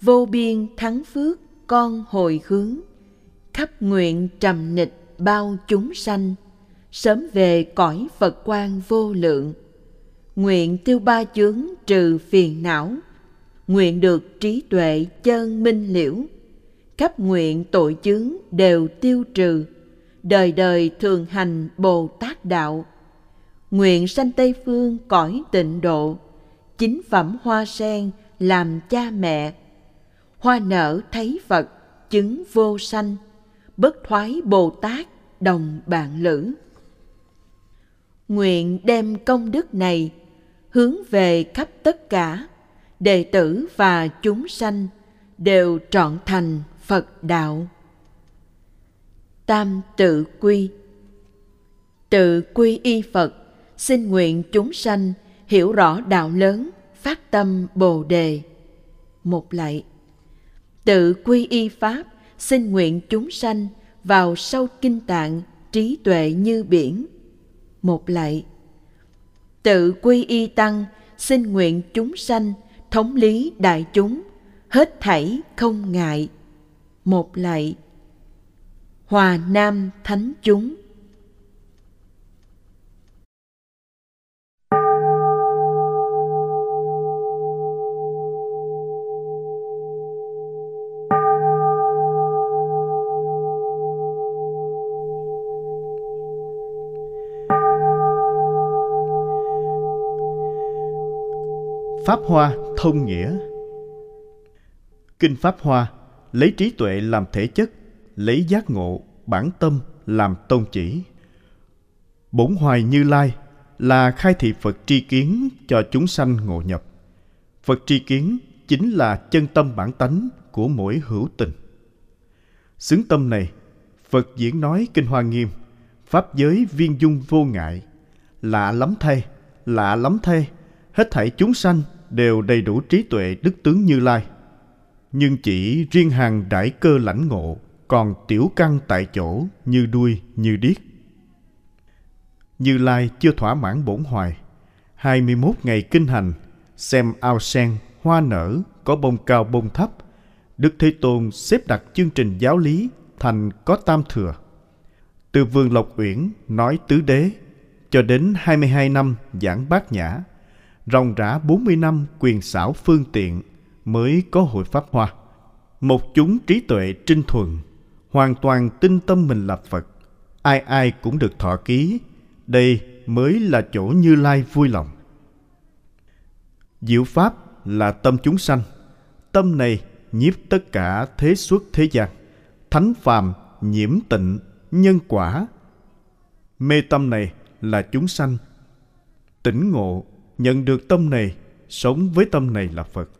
[SPEAKER 1] Vô biên thắng phước con hồi hướng khắp nguyện trầm nịch bao chúng sanh, sớm về cõi phật quan vô lượng. Nguyện tiêu ba chướng trừ phiền não, nguyện được trí tuệ chân minh liễu. Khắp nguyện tội chướng đều tiêu trừ, đời đời thường hành bồ tát đạo. Nguyện sanh tây phương cõi tịnh độ, chính phẩm hoa sen làm cha mẹ. Hoa nở thấy phật, chứng vô sanh bất thoái bồ tát, đồng bạn lữ. Nguyện đem công đức này hướng về khắp tất cả đệ tử và chúng sanh đều trọn thành phật đạo. Tam tự quy. Tự quy y phật, xin nguyện chúng sanh hiểu rõ đạo lớn, phát tâm bồ đề. Một lạy. Tự quy y pháp xin nguyện chúng sanh vào sâu kinh tạng trí tuệ như biển. Một lạy. Tự quy y tăng, xin nguyện chúng sanh thống lý đại chúng, hết thảy không ngại. Một lạy. Hòa nam thánh chúng.
[SPEAKER 2] Pháp Hoa thông nghĩa Kinh Pháp Hoa lấy trí tuệ làm thể chất, lấy giác ngộ, bản tâm làm tôn chỉ. Bổn hoài Như Lai là khai thị Phật tri kiến cho chúng sanh ngộ nhập. Phật tri kiến chính là chân tâm bản tánh của mỗi hữu tình. Xứng tâm này, Phật diễn nói Kinh Hoa Nghiêm, Pháp giới viên dung vô ngại. Lạ lắm thay, lạ lắm thay, hết thảy chúng sanh đều đầy đủ trí tuệ đức tướng Như Lai. Nhưng chỉ riêng hàng đại cơ lãnh ngộ, còn tiểu căn tại chỗ như đuôi như điếc. Như Lai chưa thỏa mãn bổn hoài. 21 ngày kinh hành, xem ao sen, hoa nở, có bông cao bông thấp. Đức Thế Tôn xếp đặt chương trình giáo lý thành có tam thừa. Từ vườn Lộc Uyển nói tứ đế, cho đến 22 năm giảng bát nhã, ròng rã 40 năm quyền xảo phương tiện mới có hội Pháp Hoa. Một chúng trí tuệ trinh thuần, hoàn toàn tin tâm mình là Phật. Ai ai cũng được thọ ký, đây mới là chỗ Như Lai vui lòng. Diệu Pháp là tâm chúng sanh. Tâm này nhiếp tất cả thế xuất thế gian. Thánh phàm, nhiễm tịnh, nhân quả. Mê tâm này là chúng sanh. Tỉnh ngộ nhận được tâm này, sống với tâm này là phật.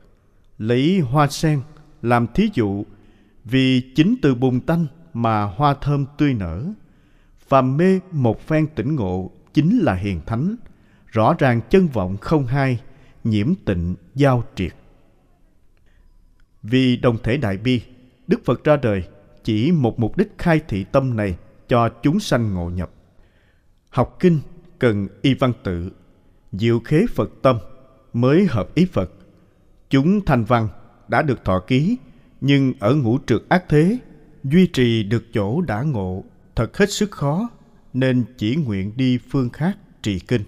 [SPEAKER 2] Lấy hoa sen làm thí dụ, vì chính từ bùn tanh mà hoa thơm tươi nở. Phàm mê một phen tỉnh ngộ chính là hiền thánh. Rõ ràng chân vọng không hai, nhiễm tịnh, giao triệt. Vì đồng thể đại bi, đức phật ra đời chỉ một mục đích khai thị tâm này cho chúng sanh ngộ nhập. Học kinh cần y văn tự diệu khế Phật tâm mới hợp ý Phật. Chúng thành văn đã được thọ ký, nhưng ở ngũ trượt ác thế, duy trì được chỗ đã ngộ thật hết sức khó, nên chỉ nguyện đi phương khác trì kinh.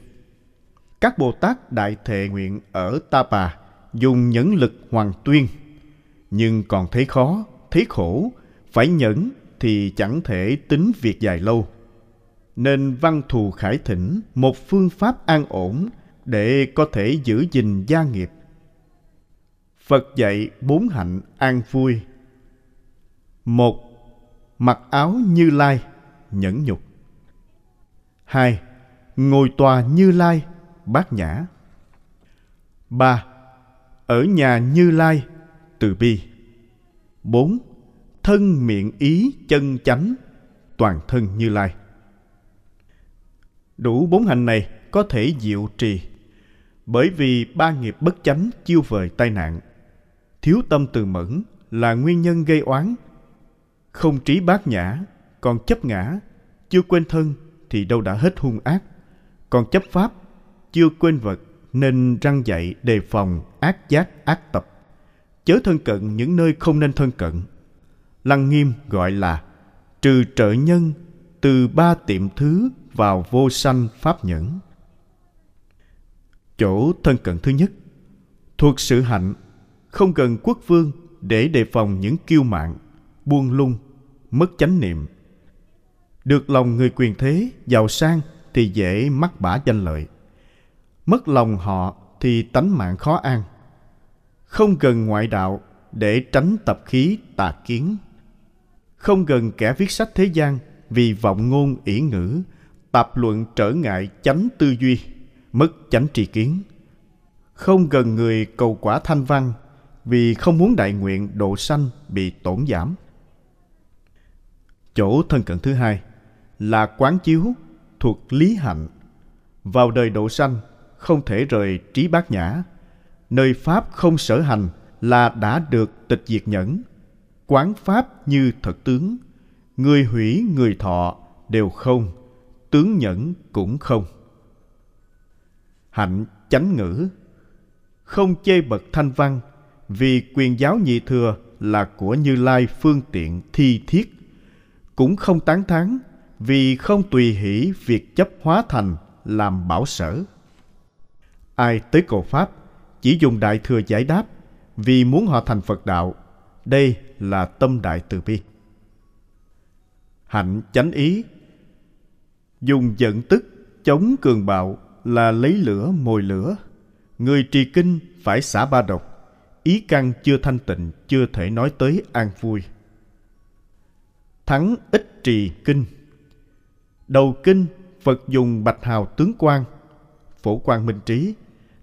[SPEAKER 2] Các Bồ Tát đại thệ nguyện ở Ta Bà dùng nhẫn lực hoàng tuyên, nhưng còn thấy khó, thấy khổ, phải nhẫn thì chẳng thể tính việc dài lâu. Nên văn thù khải thỉnh một phương pháp an ổn để có thể giữ gìn gia nghiệp. Phật dạy bốn hạnh an vui. Một, mặc áo như lai, nhẫn nhục. Hai, ngồi tòa như lai, bát nhã. Ba, ở nhà như lai, từ bi. Bốn, thân miệng ý chân chánh, toàn thân như lai. Đủ bốn hành này có thể diệu trì. Bởi vì ba nghiệp bất chánh chiêu vời tai nạn. Thiếu tâm từ mẫn là nguyên nhân gây oán. Không trí bát nhã, còn chấp ngã, chưa quên thân thì đâu đã hết hung ác. Còn chấp pháp, chưa quên vật nên răng dạy đề phòng ác giác ác tập. Chớ thân cận những nơi không nên thân cận. Lăng nghiêm gọi là trừ trợ nhân từ ba tiệm thứ vào vô sanh pháp nhẫn. Chỗ thân cận thứ nhất, thuộc sự hạnh, không cần quốc vương để đề phòng những kiêu mạn, buông lung, mất chánh niệm. Được lòng người quyền thế, giàu sang thì dễ mắc bả danh lợi. Mất lòng họ thì tánh mạng khó an. Không gần ngoại đạo để tránh tập khí tà kiến. Không gần kẻ viết sách thế gian vì vọng ngôn ỷ ngữ tạp luận trở ngại chánh tư duy, mất chánh tri kiến. Không gần người cầu quả thanh văn, vì không muốn đại nguyện độ sanh bị tổn giảm. Chỗ thân cận thứ hai là quán chiếu thuộc lý hạnh. Vào đời độ sanh, không thể rời trí bát nhã. Nơi pháp không sở hành là đã được tịch diệt nhẫn. Quán pháp như thật tướng, người hủy người thọ đều không tướng nhẫn cũng không. Hạnh chánh ngữ, không chê bậc thanh văn, vì quyền giáo nhị thừa là của như lai phương tiện thi thiết, cũng không tán thán, vì không tùy hỷ việc chấp hóa thành làm bảo sở. Ai tới cầu pháp, chỉ dùng đại thừa giải đáp, vì muốn họ thành phật đạo. Đây là tâm đại từ bi. Hạnh chánh ý dùng giận tức chống cường bạo là lấy lửa mồi lửa. Người trì kinh phải xả ba độc, ý căn chưa thanh tịnh, chưa thể nói tới an vui. Thắng ít trì kinh. Đầu kinh, phật dùng bạch hào tướng quan, phổ quan minh trí,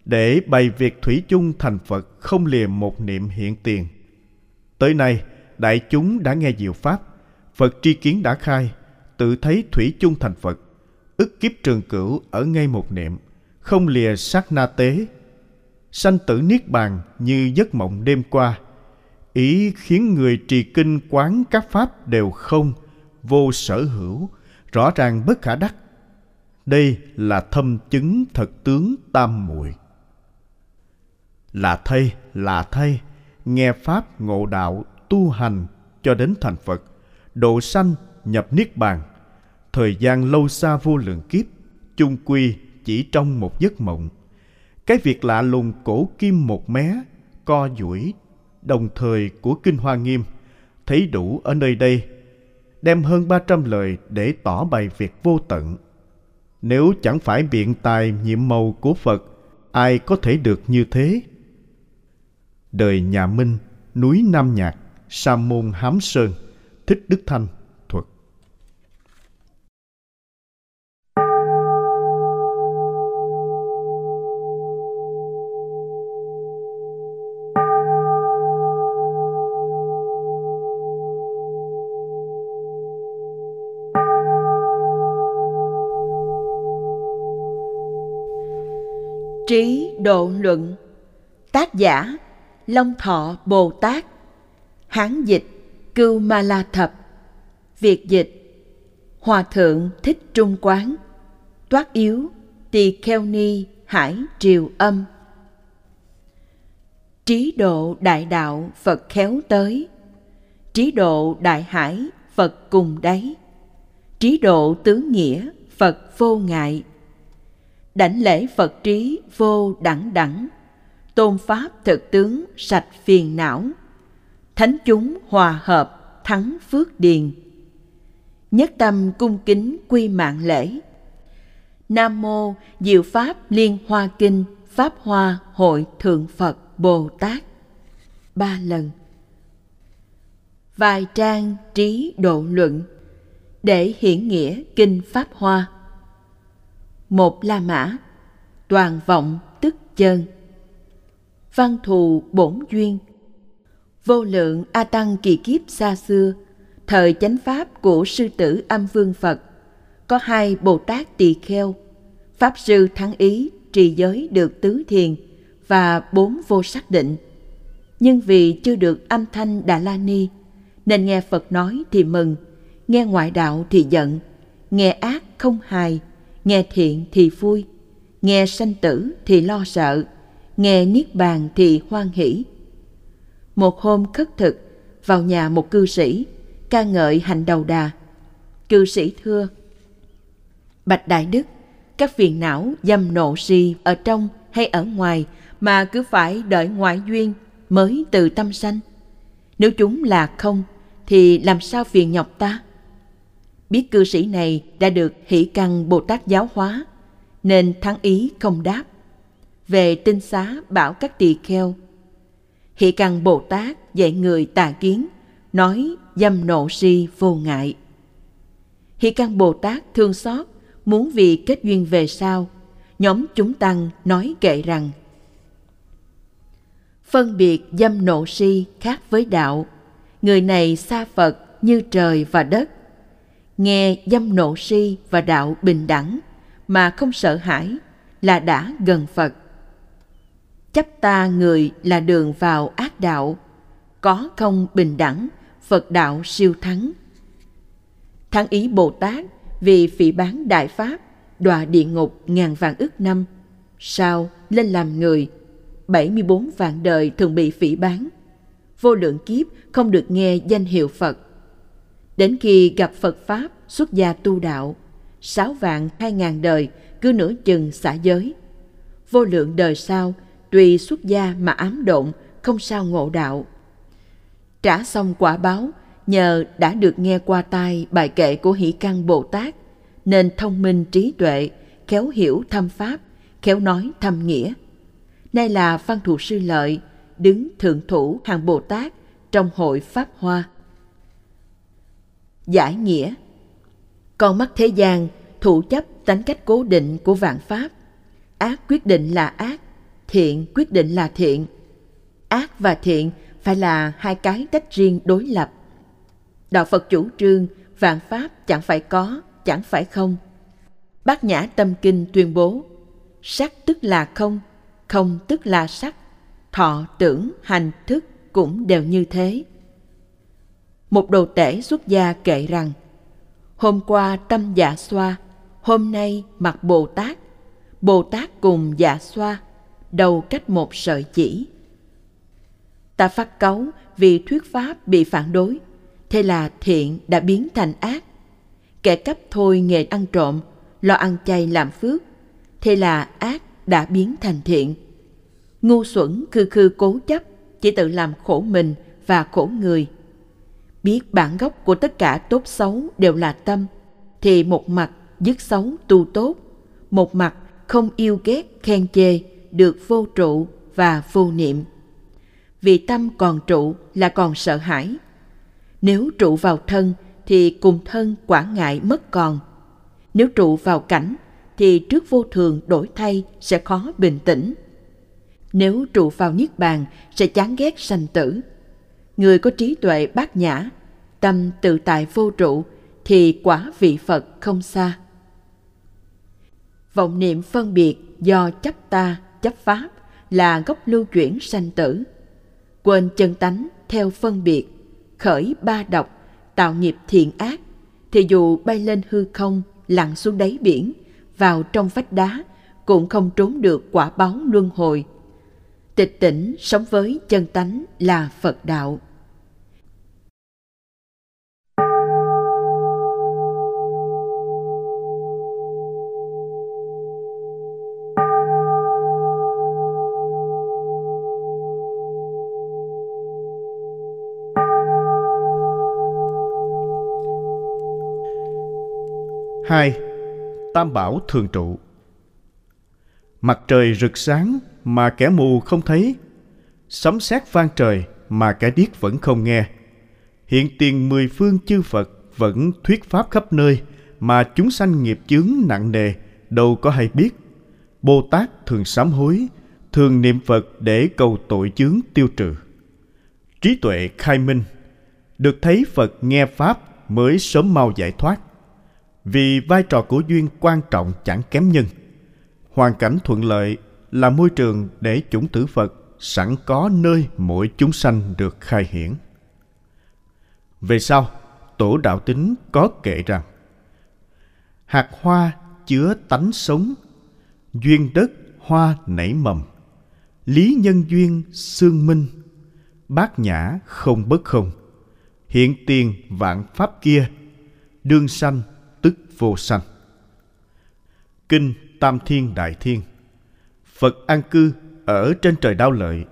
[SPEAKER 2] để bày việc thủy chung thành phật không lìa một niệm hiện tiền. Tới nay, đại chúng đã nghe diệu pháp, phật tri kiến đã khai, tự thấy thủy chung thành phật ức kiếp trường cửu ở ngay một niệm, không lìa sát na tế. Sanh tử niết bàn như giấc mộng đêm qua, ý khiến người trì kinh quán các pháp đều không, vô sở hữu, rõ ràng bất khả đắc. Đây là thâm chứng thật tướng tam muội. Là thay là thay, nghe pháp ngộ đạo tu hành cho đến thành phật, độ sanh nhập niết bàn thời gian lâu xa vô lượng kiếp, chung quy chỉ trong một giấc mộng. Cái việc lạ lùng cổ kim một mé, co duỗi, đồng thời của kinh hoa nghiêm, thấy đủ ở nơi đây, đem hơn ba trăm lời để tỏ bày việc vô tận. Nếu chẳng phải biện tài nhiệm màu của phật, ai có thể được như thế? Đời nhà minh, núi nam nhạc, sa môn hám sơn, thích đức thanh.
[SPEAKER 1] Trí Độ Luận. Tác giả, Long Thọ Bồ Tát. Hán dịch, Cưu Ma La Thập. Việt dịch, Hòa Thượng Thích Trung Quán. Toát Yếu, Tỳ Kheo Ni Hải Triều Âm. Trí độ đại đạo Phật khéo tới. Trí độ đại hải Phật cùng đáy. Trí độ tướng nghĩa Phật vô ngại đảnh lễ Phật trí vô đẳng đẳng, tôn pháp thực tướng sạch phiền não, thánh chúng hòa hợp thắng phước điền. Nhất tâm cung kính quy mạng lễ, Nam Mô Diệu Pháp Liên Hoa Kinh Pháp Hoa Hội Thượng Phật Bồ Tát. Ba lần. Vài trang trí độ luận để hiển nghĩa kinh Pháp Hoa một La Mã. Toàn vọng tức chân văn thù bổn duyên. Vô lượng a tăng kỳ kiếp xa xưa. Thời chánh pháp của sư tử âm vương phật. Có hai bồ tát tỳ kheo. Pháp sư thắng ý trì giới được tứ thiền và bốn vô xác định. Nhưng vì chưa được âm thanh đà la ni, nên nghe phật nói thì mừng, nghe ngoại đạo thì giận, nghe ác không hài nghe thiện thì vui, nghe sanh tử thì lo sợ, nghe niết bàn thì hoan hỷ. Một hôm khất thực, vào nhà một cư sĩ, ca ngợi hành đầu đà. Cư sĩ thưa, bạch đại đức, các phiền não, dâm nộ si ở trong hay ở ngoài mà cứ phải đợi ngoại duyên mới từ tâm sanh? Nếu chúng là không, thì làm sao phiền nhọc ta? Biết cư sĩ này đã được hỷ căn bồ tát giáo hóa, nên thắng ý không đáp. Về tinh xá bảo các tỳ kheo, hỷ căn bồ tát dạy người tà kiến, nói dâm nộ si vô ngại. Hỷ căn bồ tát thương xót, muốn vì kết duyên về sau, nhóm chúng tăng nói kệ rằng, phân biệt dâm nộ si khác với đạo, người này xa phật như trời và đất nghe dâm nộ si và đạo bình đẳng, mà không sợ hãi, là đã gần phật. Chấp ta người là đường vào ác đạo, có không bình đẳng, phật đạo siêu thắng. Thắng ý bồ tát vì phỉ bán đại pháp, đọa địa ngục ngàn vạn ức năm sau lên làm người 74 vạn đời thường bị phỉ bán. Vô lượng kiếp không được nghe danh hiệu Phật đến khi gặp Phật Pháp, xuất gia tu đạo, sáu vạn hai ngàn đời cứ nửa chừng xả giới. Vô lượng đời sau, tùy xuất gia mà ám độn, không sao ngộ đạo. Trả xong quả báo, nhờ đã được nghe qua tai bài kệ của hỷ căn bồ tát, nên thông minh trí tuệ, khéo hiểu thâm pháp, khéo nói thâm nghĩa. Nay là văn thù sư lợi, đứng thượng thủ hàng bồ tát trong hội pháp hoa giải nghĩa. Con mắt thế gian thủ chấp tánh cách cố định của vạn pháp. Ác quyết định là ác, thiện quyết định là thiện. Ác và thiện phải là hai cái tách riêng đối lập. Đạo phật chủ trương vạn pháp chẳng phải có, chẳng phải không. Bát nhã tâm kinh tuyên bố, sắc tức là không không tức là sắc. Thọ tưởng, hành thức cũng đều như thế một đồ tể xuất gia kể rằng, hôm qua tâm dạ xoa, hôm nay mặt bồ tát. Bồ tát cùng dạ xoa, đầu cách một sợi chỉ. Ta phát cáu vì thuyết pháp bị phản đối, thế là thiện đã biến thành ác. Kẻ cấp thôi nghề ăn trộm, lo ăn chay làm phước, thế là ác đã biến thành thiện. Ngu xuẩn khư khư cố chấp, chỉ tự làm khổ mình và khổ người biết bản gốc của tất cả tốt xấu đều là tâm, thì một mặt dứt xấu tu tốt, một mặt không yêu ghét, khen chê được vô trụ và vô niệm. Vì tâm còn trụ là còn sợ hãi. Nếu trụ vào thân thì cùng thân quả ngại mất còn. Nếu trụ vào cảnh thì trước vô thường đổi thay sẽ khó bình tĩnh. Nếu trụ vào niết bàn sẽ chán ghét sanh tử người có trí tuệ bát nhã, tâm tự tại vô trụ, thì quả vị phật không xa. Vọng niệm phân biệt do chấp ta, chấp pháp là gốc lưu chuyển sanh tử. Quên chân tánh theo phân biệt, khởi ba độc, tạo nghiệp thiện ác, thì dù bay lên hư không, lặn xuống đáy biển, vào trong vách đá cũng không trốn được quả báo luân hồi tịch tỉnh sống với chân tánh là phật đạo.
[SPEAKER 2] Hai, tam bảo thường trụ. Mặt trời rực sáng mà kẻ mù không thấy. Sấm sét vang trời mà kẻ điếc vẫn không nghe. Hiện tiền mười phương chư phật vẫn thuyết pháp khắp nơi mà chúng sanh nghiệp chướng nặng nề, đâu có hay biết. Bồ tát thường sám hối, thường niệm phật để cầu tội chướng tiêu trừ. Trí tuệ khai minh, được thấy phật nghe pháp mới sớm mau giải thoát. Vì vai trò của duyên quan trọng chẳng kém nhân. Hoàn cảnh thuận lợi là môi trường để chủng tử phật sẵn có nơi mỗi chúng sanh được khai hiển. Về sau, tổ đạo tính có kể rằng, hạt hoa chứa tánh sống, duyên đất hoa nảy mầm, lý nhân duyên xương minh, bát nhã không bất không, hiện tiền vạn pháp kia, đương sanh tức vô sanh. Kinh tam thiên đại thiên phật an cư ở trên trời đao lợi.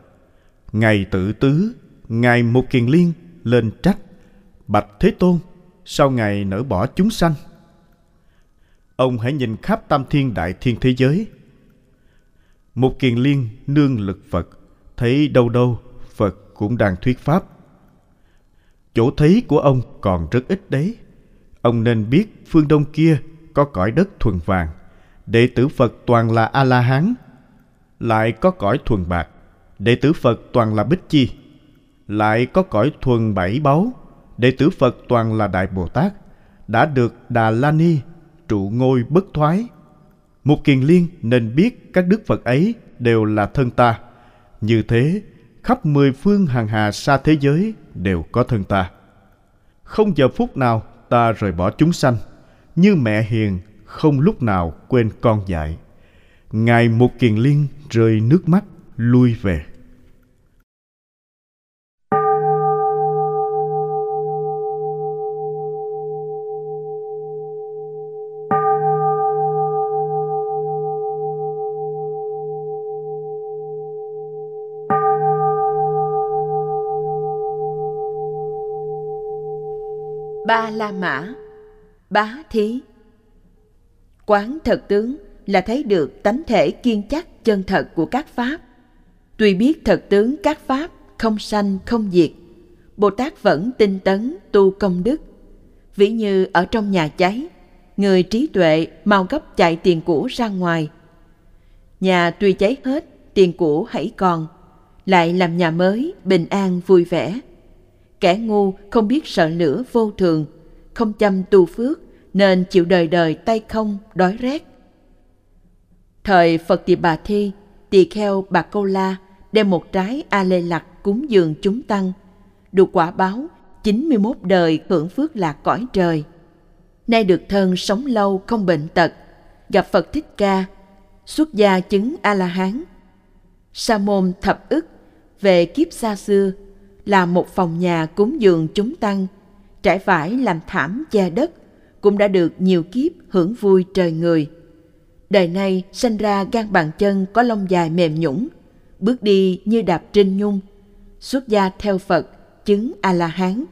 [SPEAKER 2] Ngài tự tứ ngài một kiền liên, lên trách. Bạch thế tôn sao ngài nỡ bỏ chúng sanh. Ông hãy nhìn khắp tam thiên đại thiên thế giới. Một kiền liên nương lực phật, thấy đâu đâu phật cũng đang thuyết pháp. Chỗ thấy của ông còn rất ít đấy. Ông nên biết phương đông kia có cõi đất thuần vàng, đệ tử phật toàn là a la hán lại có cõi thuần bạc. Đệ tử phật toàn là bích chi, lại có cõi thuần bảy báu. Đệ tử phật toàn là đại bồ tát, đã được đà la ni, trụ ngôi bất thoái. Một kiền liên nên biết các đức phật ấy đều là thân ta. Như thế, khắp mười phương hàng hà xa thế giới đều có thân ta. Không giờ phút nào ta rời bỏ chúng sanh, như mẹ hiền không lúc nào quên con dạy ngài một kiền liên, rơi nước mắt, lui về.
[SPEAKER 1] Ba la mã, bá thí. Quán thật tướng là thấy được tánh thể kiên chắc chân thật của các pháp. Tuy biết thật tướng các pháp không sanh, không diệt bồ tát vẫn tinh tấn tu công đức. Ví như ở trong nhà cháy, người trí tuệ mau gấp chạy tiền cũ ra ngoài. Nhà tuy cháy hết, tiền cũ hãy còn, lại làm nhà mới bình an vui vẻ. Kẻ ngu không biết sợ lửa vô thường, không chăm tu phước nên chịu đời đời tay không, đói rét thời phật tỳ bà thi, tỳ kheo bà câu la đem một trái a lê lặc cúng dường chúng tăng, được quả báo 91 đời hưởng phước lạc cõi trời. Nay được thân sống lâu không bệnh tật, gặp phật thích ca, xuất gia chứng a la hán sa môn thập ức về kiếp xa xưa là một phòng nhà cúng dường chúng tăng, trải vải làm thảm che đất, cũng đã được nhiều kiếp hưởng vui trời người đời nay sanh ra gan bàn chân có lông dài mềm nhũng bước đi như đạp trên nhung, xuất gia theo phật, chứng a la hán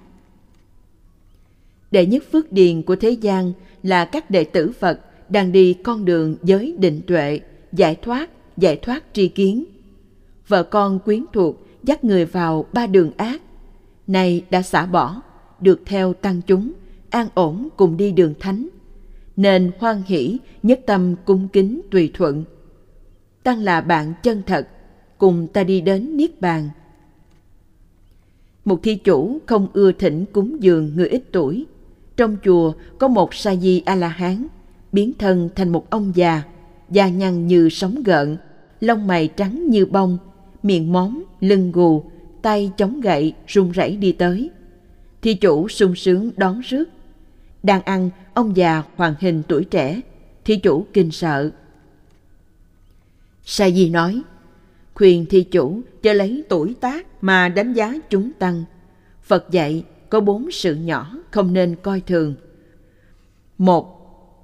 [SPEAKER 1] đệ nhất phước điền của thế gian là các đệ tử phật đang đi con đường giới định tuệ, giải thoát giải thoát tri kiến. Vợ con quyến thuộc dắt người vào ba đường ác, nay đã xả bỏ, được theo tăng chúng, an ổn cùng đi đường thánh nên hoan hỷ, nhất tâm cung kính tùy thuận. Tăng là bạn chân thật, cùng ta đi đến niết bàn. Một thi chủ không ưa thỉnh cúng dường người ít tuổi. Trong chùa có một sa di a la hán, biến thân thành một ông già, da nhăn như sóng gợn, lông mày trắng như bông, miệng móm, lưng gù, tay chống gậy run rẩy đi tới. Thi chủ sung sướng đón rước. Đang ăn ông già hoàng hình tuổi trẻ thi chủ kinh sợ. Sa di nói, khuyên thi chủ cho lấy tuổi tác mà đánh giá chúng tăng. Phật dạy có bốn sự nhỏ không nên coi thường. Một,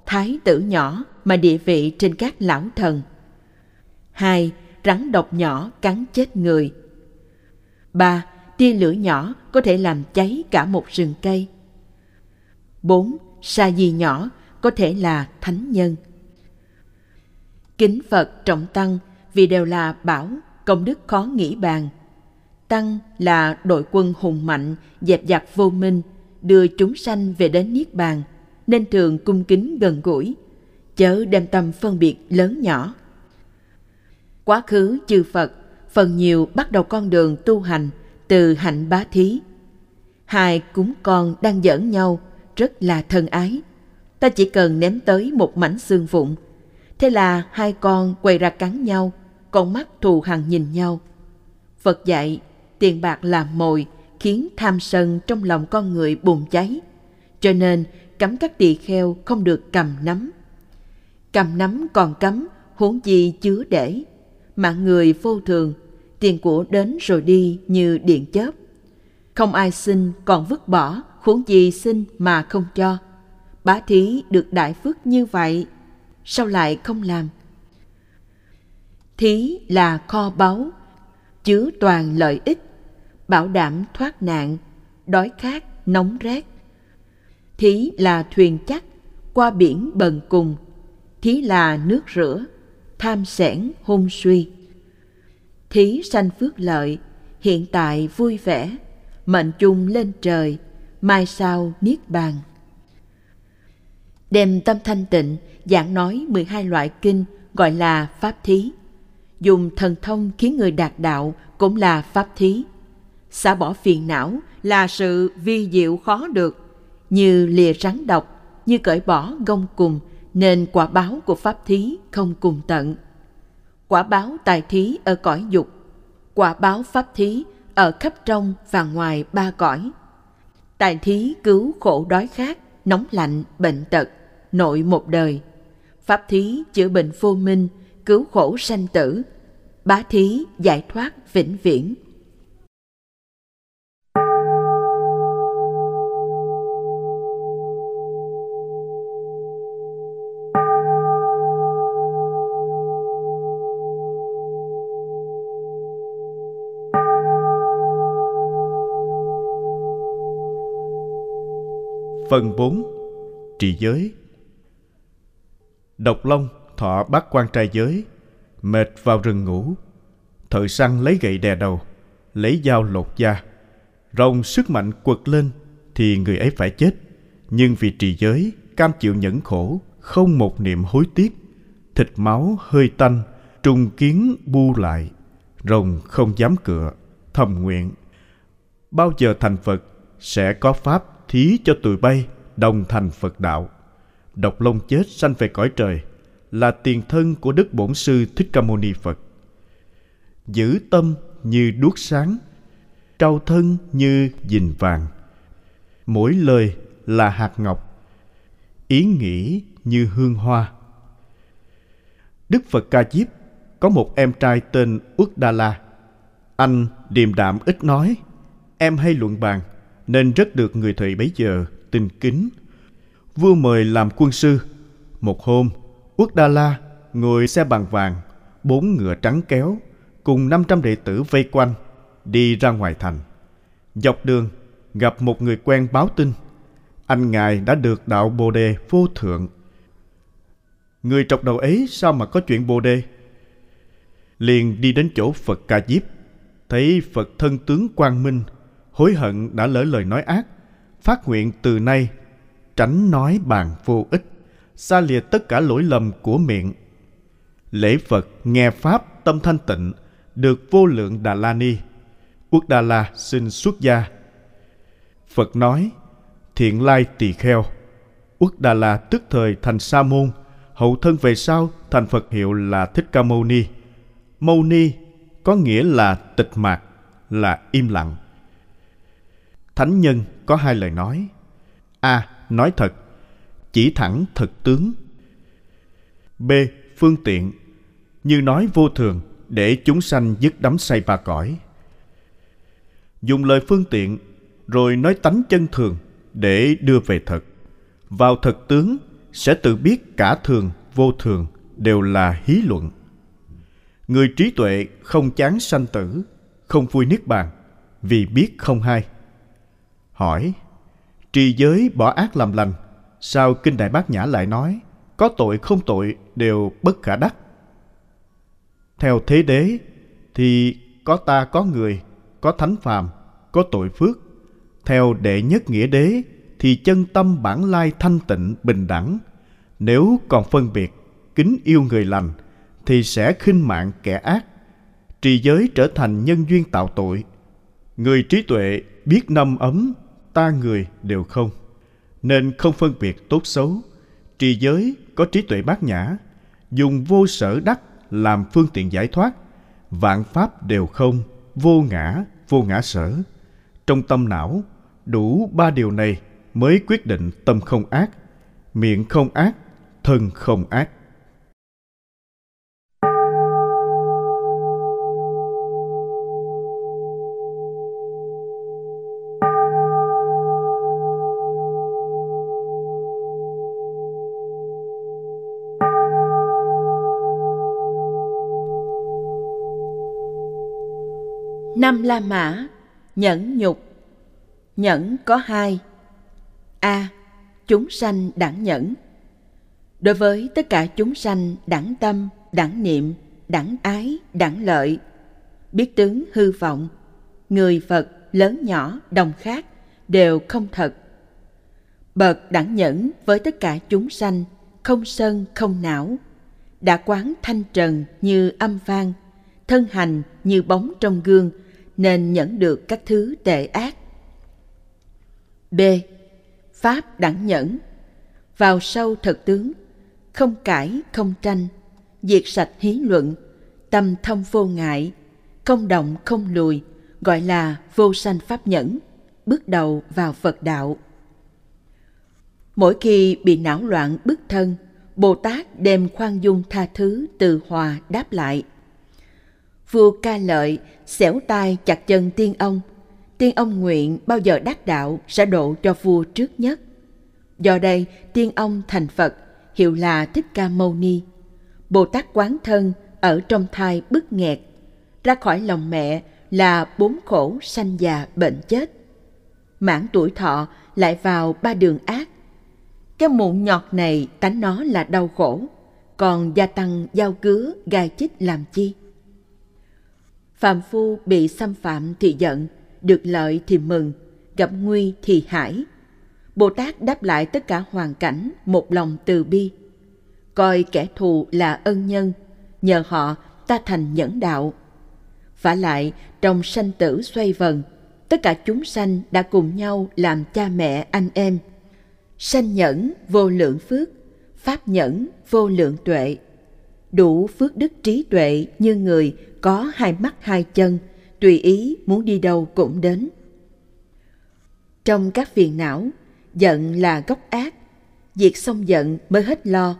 [SPEAKER 1] thái tử nhỏ mà địa vị trên các lão thần. Hai, rắn độc nhỏ cắn chết người. Ba, tia lửa nhỏ có thể làm cháy cả một rừng cây. Bốn sa di nhỏ có thể là thánh nhân Kính Phật trọng Tăng vì đều là bảo, công đức khó nghĩ bàn. Tăng là đội quân hùng mạnh, dẹp giặc vô minh, đưa chúng sanh về đến Niết Bàn, nên thường cung kính gần gũi, chớ đem tâm phân biệt lớn nhỏ. Quá khứ chư Phật, phần nhiều bắt đầu con đường tu hành từ hạnh bá thí. Hai cúng con đang giỡn nhau, rất là thân ái. Ta chỉ cần ném tới một mảnh xương vụn. Thế là hai con quay ra cắn nhau, con mắt thù hằn nhìn nhau. Phật dạy, tiền bạc làm mồi, khiến tham sân trong lòng con người bùng cháy. Cho nên, cấm các tỳ kheo không được cầm nắm. Cầm nắm còn cấm, huống chi chứa để. Mạng người vô thường, tiền của đến rồi đi như điện chớp. Không ai xin còn vứt bỏ, huống gì xin mà không cho. Bá thí được đại phước như vậy, sao lại không làm? Thí là kho báu, chứa toàn lợi ích, bảo đảm thoát nạn, đói khát, nóng rét. Thí là thuyền chắc, qua biển bần cùng. Thí là nước rửa, tham sẻn hôn suy. Thí sanh phước lợi, hiện tại vui vẻ, mệnh chung lên trời, mai sau niết bàn. Đem tâm thanh tịnh, giảng nói 12 loại kinh gọi là pháp thí. Dùng thần thông khiến người đạt đạo cũng là pháp thí. Xả bỏ phiền não là sự vi diệu khó được, như lìa rắn độc, như cởi bỏ gông cùng, nên quả báo của pháp thí không cùng tận. Quả báo tài thí ở cõi dục, quả báo pháp thí ở khắp trong và ngoài ba cõi. Tài thí cứu khổ đói khát, nóng lạnh, bệnh tật, nội một đời. Pháp thí chữa bệnh vô minh, cứu khổ sanh tử. Bá thí giải thoát vĩnh viễn.
[SPEAKER 2] Phần 4 Trì giới. Độc Long thọ bắt quan trai giới, Mệt vào rừng ngủ, Thợ săn lấy gậy đè đầu, Lấy dao lột da. Rồng sức mạnh quật lên Thì người ấy phải chết. Nhưng vì trì giới, Cam chịu nhẫn khổ, Không một niệm hối tiếc. Thịt máu hơi tanh, Trùng kiến bu lại, Rồng không dám cựa, Thầm nguyện. Bao giờ thành Phật Sẽ có Pháp? Thí cho tụi bay đồng thành Phật đạo. Độc Long chết sanh về cõi trời là tiền thân của Đức Bổn Sư Thích Ca Mâu Ni Phật. Giữ tâm như đuốc sáng, trao thân như dình vàng. Mỗi lời là hạt ngọc, ý nghĩ như hương hoa. Đức Phật Ca Diếp có một em trai tên Uất Đa La. Anh điềm đạm ít nói, em hay luận bàn – nên rất được người thầy bấy giờ tin kính. Vua mời làm quân sư. Một hôm, Quốc Đa La ngồi xe bằng vàng, bốn ngựa trắng kéo, cùng 500 đệ tử vây quanh, đi ra ngoài thành. Dọc đường, gặp một người quen báo tin. Anh ngài đã được đạo Bồ Đề vô thượng. Người trọc đầu ấy sao mà có chuyện Bồ Đề? Liền đi đến chỗ Phật Ca Diếp, thấy Phật thân tướng quang minh hối hận đã lỡ lời nói ác, phát nguyện từ nay tránh nói bàn vô ích, xa lìa tất cả lỗi lầm của miệng. Lễ phật nghe pháp tâm thanh tịnh, được vô lượng đà la ni, quốc đà la xin xuất gia. Phật nói, thiện lai tỳ kheo, quốc đà la tức thời thành sa môn, hậu thân về sau thành phật hiệu là thích ca mâu ni. Mâu ni có nghĩa là tịch mạc, là im lặng. Thánh nhân có hai lời nói. A. Nói thật, chỉ thẳng thực tướng. B. Phương tiện, như nói vô thường để chúng sanh dứt đắm say ba cõi. Dùng lời phương tiện rồi nói tánh chân thường để đưa về thật. Vào thật tướng sẽ tự biết cả thường vô thường đều là hí luận. Người trí tuệ không chán sanh tử, không vui niết bàn vì biết không hai hỏi trì giới bỏ ác làm lành sao kinh đại bát nhã lại nói có tội không tội đều bất khả đắc Theo thế đế thì có ta có người, có thánh phàm, có tội phước. Theo đệ nhất nghĩa đế thì chân tâm bản lai thanh tịnh bình đẳng. Nếu còn phân biệt, kính yêu người lành thì sẽ khinh mạng kẻ ác. Trì giới trở thành nhân duyên tạo tội. Người trí tuệ biết năm ấm, ta người đều không. Nên không phân biệt tốt xấu. Trì giới có trí tuệ bát nhã, dùng vô sở đắc làm phương tiện giải thoát vạn pháp đều không vô ngã vô ngã sở trong tâm não đủ ba điều này mới quyết định tâm không ác miệng không ác thân không ác
[SPEAKER 1] Năm La Mã, nhẫn nhục. Nhẫn có hai. A. Chúng sanh đẳng nhẫn. Đối với tất cả chúng sanh đẳng tâm, đẳng niệm, đẳng ái, đẳng lợi, biết tướng hư vọng, người Phật lớn nhỏ đồng khác đều không thật. Bậc đẳng nhẫn với tất cả chúng sanh, không sân không não, đã quán thanh trần như âm vang, thân hành như bóng trong gương, nên nhẫn được các thứ tệ ác. B. Pháp đẳng nhẫn Vào sâu thật tướng, không cãi, không tranh, diệt sạch hí luận, tâm thông vô ngại, không động không lùi, gọi là vô sanh pháp nhẫn, bước đầu vào Phật đạo. Mỗi khi bị não loạn bức thân, Bồ Tát đem khoan dung tha thứ từ hòa đáp lại – vua ca lợi xẻo tai chặt chân tiên ông. Tiên ông nguyện bao giờ đắc đạo sẽ độ cho vua trước nhất. Do đây, tiên ông thành phật, hiệu là thích ca mâu ni. Bồ tát quán thân ở trong thai bức nghẹt. Ra khỏi lòng mẹ là bốn khổ sanh già bệnh chết. Mãn tuổi thọ lại vào ba đường ác. Cái mụn nhọt này tánh nó là đau khổ, còn gia tăng dao cứa gai chích làm chi? Phạm phu bị xâm phạm thì giận, được lợi thì mừng, gặp nguy thì hải. Bồ Tát đáp lại tất cả hoàn cảnh một lòng từ bi. Coi kẻ thù là ân nhân, nhờ họ ta thành nhẫn đạo. Vả lại, trong sanh tử xoay vần, tất cả chúng sanh đã cùng nhau làm cha mẹ anh em. Sanh nhẫn vô lượng phước, pháp nhẫn vô lượng tuệ. Đủ phước đức trí tuệ như người có hai mắt hai chân, tùy ý muốn đi đâu cũng đến. Trong các phiền não, giận là gốc ác, diệt xong giận mới hết lo,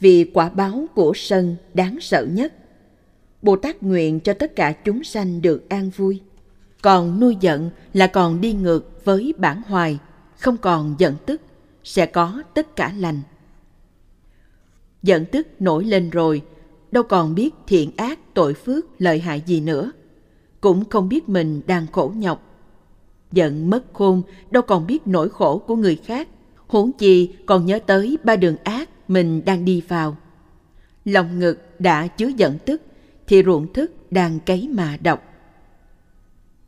[SPEAKER 1] vì quả báo của sân đáng sợ nhất. Bồ Tát nguyện cho tất cả chúng sanh được an vui. Còn nuôi giận là còn đi ngược với bản hoài, không còn giận tức, sẽ có tất cả lành. Giận tức nổi lên rồi, đâu còn biết thiện ác tội phước lợi hại gì nữa. Cũng không biết mình đang khổ nhọc. Giận mất khôn đâu còn biết nỗi khổ của người khác. Huống chi còn nhớ tới ba đường ác mình đang đi vào. Lòng ngực đã chứa giận tức thì ruộng thức đang cấy mà độc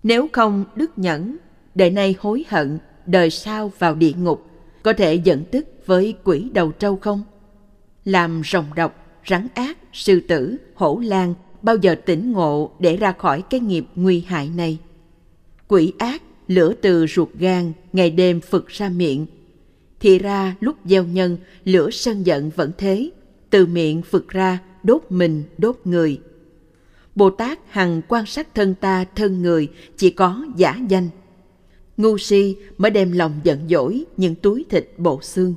[SPEAKER 1] nếu không đức nhẫn đời nay hối hận đời sau vào địa ngục có thể giận tức với quỷ đầu trâu không? Làm rồng độc rắn ác, sư tử, hổ lang bao giờ tỉnh ngộ để ra khỏi cái nghiệp nguy hại này. Quỷ ác, lửa từ ruột gan, ngày đêm phực ra miệng. Thì ra lúc gieo nhân, lửa sân giận vẫn thế, từ miệng phực ra, đốt mình, đốt người. Bồ Tát hằng quan sát thân ta, thân người, chỉ có giả danh. Ngu si mới đem lòng giận dỗi những túi thịt bộ xương.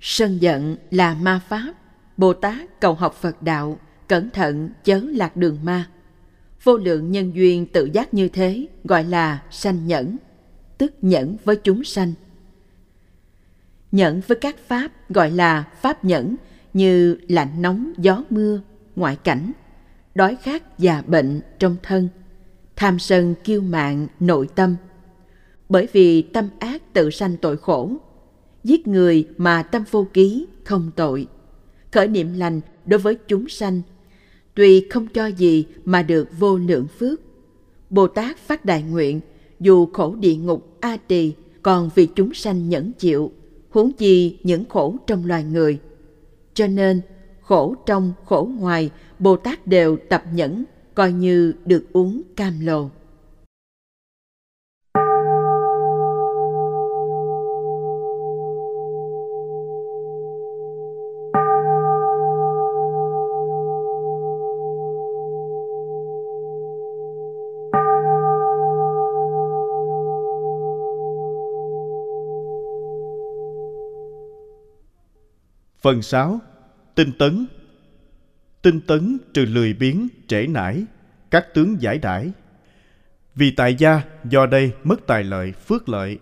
[SPEAKER 1] Sân giận là ma pháp, Bồ Tát cầu học Phật đạo, cẩn thận chớ lạc đường ma. Vô lượng nhân duyên tự giác như thế gọi là sanh nhẫn, tức nhẫn với chúng sanh. Nhẫn với các pháp gọi là pháp nhẫn như lạnh nóng, gió mưa, ngoại cảnh, đói khát già bệnh trong thân, tham sân kiêu mạn nội tâm. Bởi vì tâm ác tự sanh tội khổ, giết người mà tâm vô ký không tội khởi niệm lành đối với chúng sanh tuy không cho gì mà được vô lượng phước. Bồ Tát phát đại nguyện, dù khổ địa ngục A Tỳ còn vì chúng sanh nhẫn chịu, huống chi những khổ trong loài người. Cho nên, khổ trong khổ ngoài, Bồ Tát đều tập nhẫn, coi như được uống cam lồ.
[SPEAKER 2] Phần 6. Tinh tấn Tinh tấn trừ lười biếng, trễ nải, các tướng giải đãi. Vì tại gia do đây mất tài lợi, phước lợi.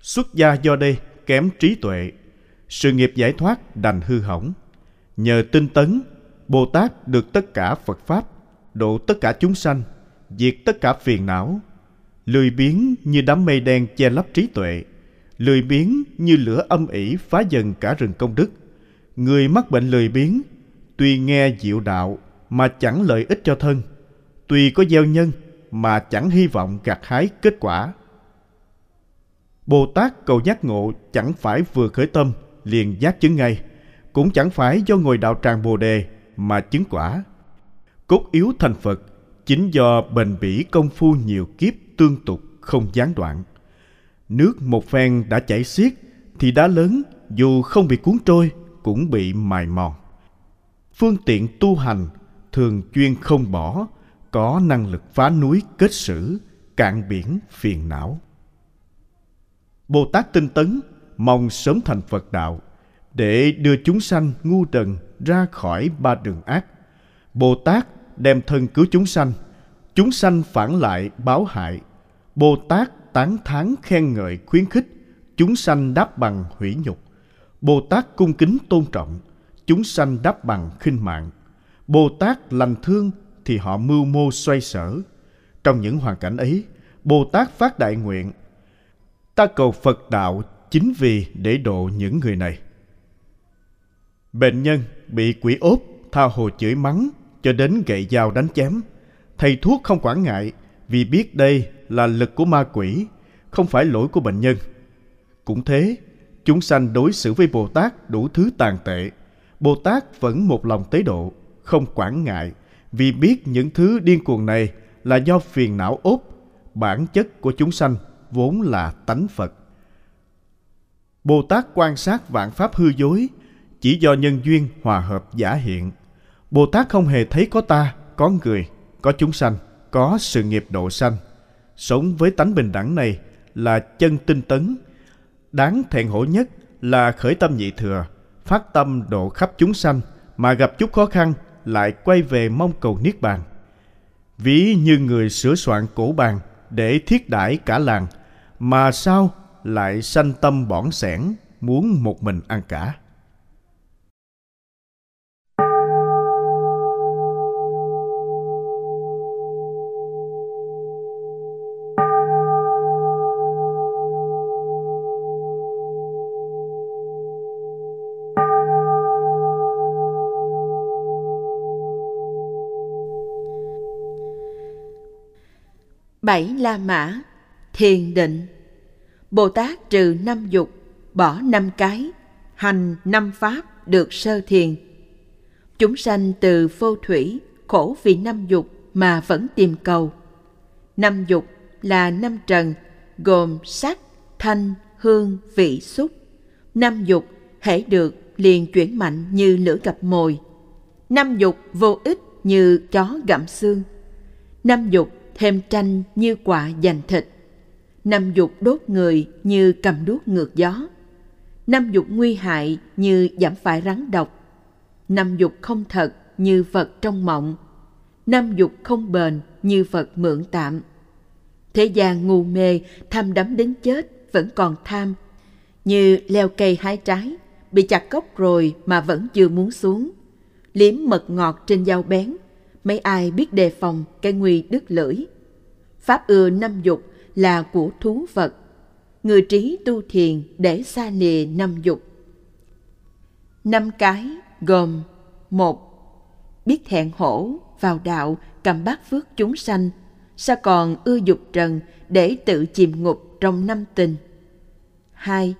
[SPEAKER 2] Xuất gia do đây kém trí tuệ. Sự nghiệp giải thoát đành hư hỏng. Nhờ tinh tấn, Bồ Tát được tất cả Phật Pháp, độ tất cả chúng sanh, diệt tất cả phiền não. Lười biếng như đám mây đen che lấp trí tuệ, lười biếng như lửa âm ỉ phá dần cả rừng công đức – Người mắc bệnh lười biếng, tuy nghe diệu đạo mà chẳng lợi ích cho thân, tuy có gieo nhân mà chẳng hy vọng gặt hái kết quả. Bồ Tát cầu giác ngộ chẳng phải vừa khởi tâm liền giác chứng ngay, cũng chẳng phải do ngồi đạo tràng Bồ đề mà chứng quả. Cốt yếu thành Phật chính do bền bỉ công phu nhiều kiếp tương tục không gián đoạn. Nước một phen đã chảy xiết thì đá lớn dù không bị cuốn trôi cũng bị mài mòn. Phương tiện tu hành thường chuyên không bỏ, có năng lực phá núi kết sử, cạn biển phiền não. Bồ Tát tinh tấn mong sớm thành Phật đạo để đưa chúng sanh ngu trần ra khỏi ba đường ác. Bồ Tát đem thân cứu chúng sanh, chúng sanh phản lại báo hại. Bồ Tát tán thán khen ngợi khuyến khích, chúng sanh đáp bằng hủy nhục. Bồ Tát cung kính tôn trọng, chúng sanh đáp bằng khinh mạng. Bồ Tát lành thương thì họ mưu mô xoay sở. Trong những hoàn cảnh ấy, Bồ Tát phát đại nguyện. Ta cầu Phật đạo chính vì để độ những người này. Bệnh nhân bị quỷ ốp, tha hồ chửi mắng cho đến gậy dao đánh chém. Thầy thuốc không quản ngại vì biết đây là lực của ma quỷ, không phải lỗi của bệnh nhân. Cũng thế, Chúng sanh đối xử với Bồ Tát đủ thứ tàn tệ. Bồ Tát vẫn một lòng tế độ, không quản ngại, vì biết những thứ điên cuồng này là do phiền não ốp, bản chất của chúng sanh vốn là tánh Phật. Bồ Tát quan sát vạn pháp hư dối, chỉ do nhân duyên hòa hợp giả hiện. Bồ Tát không hề thấy có ta, có người, có chúng sanh, có sự nghiệp độ sanh. Sống với tánh bình đẳng này là chân tinh tấn, Đáng thẹn hổ nhất là khởi tâm nhị thừa, phát tâm độ khắp chúng sanh mà gặp chút khó khăn lại quay về mong cầu niết bàn. Ví như người sửa soạn cổ bàn để thiết đãi cả làng, mà sao lại sanh tâm bỏng sẻn muốn một mình ăn cả.
[SPEAKER 1] Bảy La Mã Thiền định. Bồ Tát trừ năm dục Bỏ năm cái Hành năm pháp được sơ thiền. Chúng sanh từ vô thủy Khổ vì năm dục mà vẫn tìm cầu. Năm dục là năm trần Gồm sắc, thanh, hương, vị, xúc. Năm dục hễ được liền chuyển mạnh như lửa gặp mồi. Năm dục vô ích như chó gặm xương. Năm dục thêm tranh như quả giành thịt. Năm dục đốt người như cầm đuốc ngược gió. Năm dục nguy hại như giảm phải rắn độc. Năm dục không thật như vật trong mộng. Năm dục không bền như vật mượn tạm. Thế gian ngu mê, tham đắm đến chết, vẫn còn tham. Như leo cây hái trái, bị chặt gốc rồi mà vẫn chưa muốn xuống. Liếm mật ngọt trên dao bén, mấy ai biết đề phòng cái nguy đứt lưỡi. Pháp ưa năm dục là của thú vật. Người trí tu thiền để xa lìa năm dục. Năm cái gồm một Biết thẹn hổ, vào đạo cầm bát phước chúng sanh, sao còn ưa dục trần để tự chìm ngục trong năm tình. hai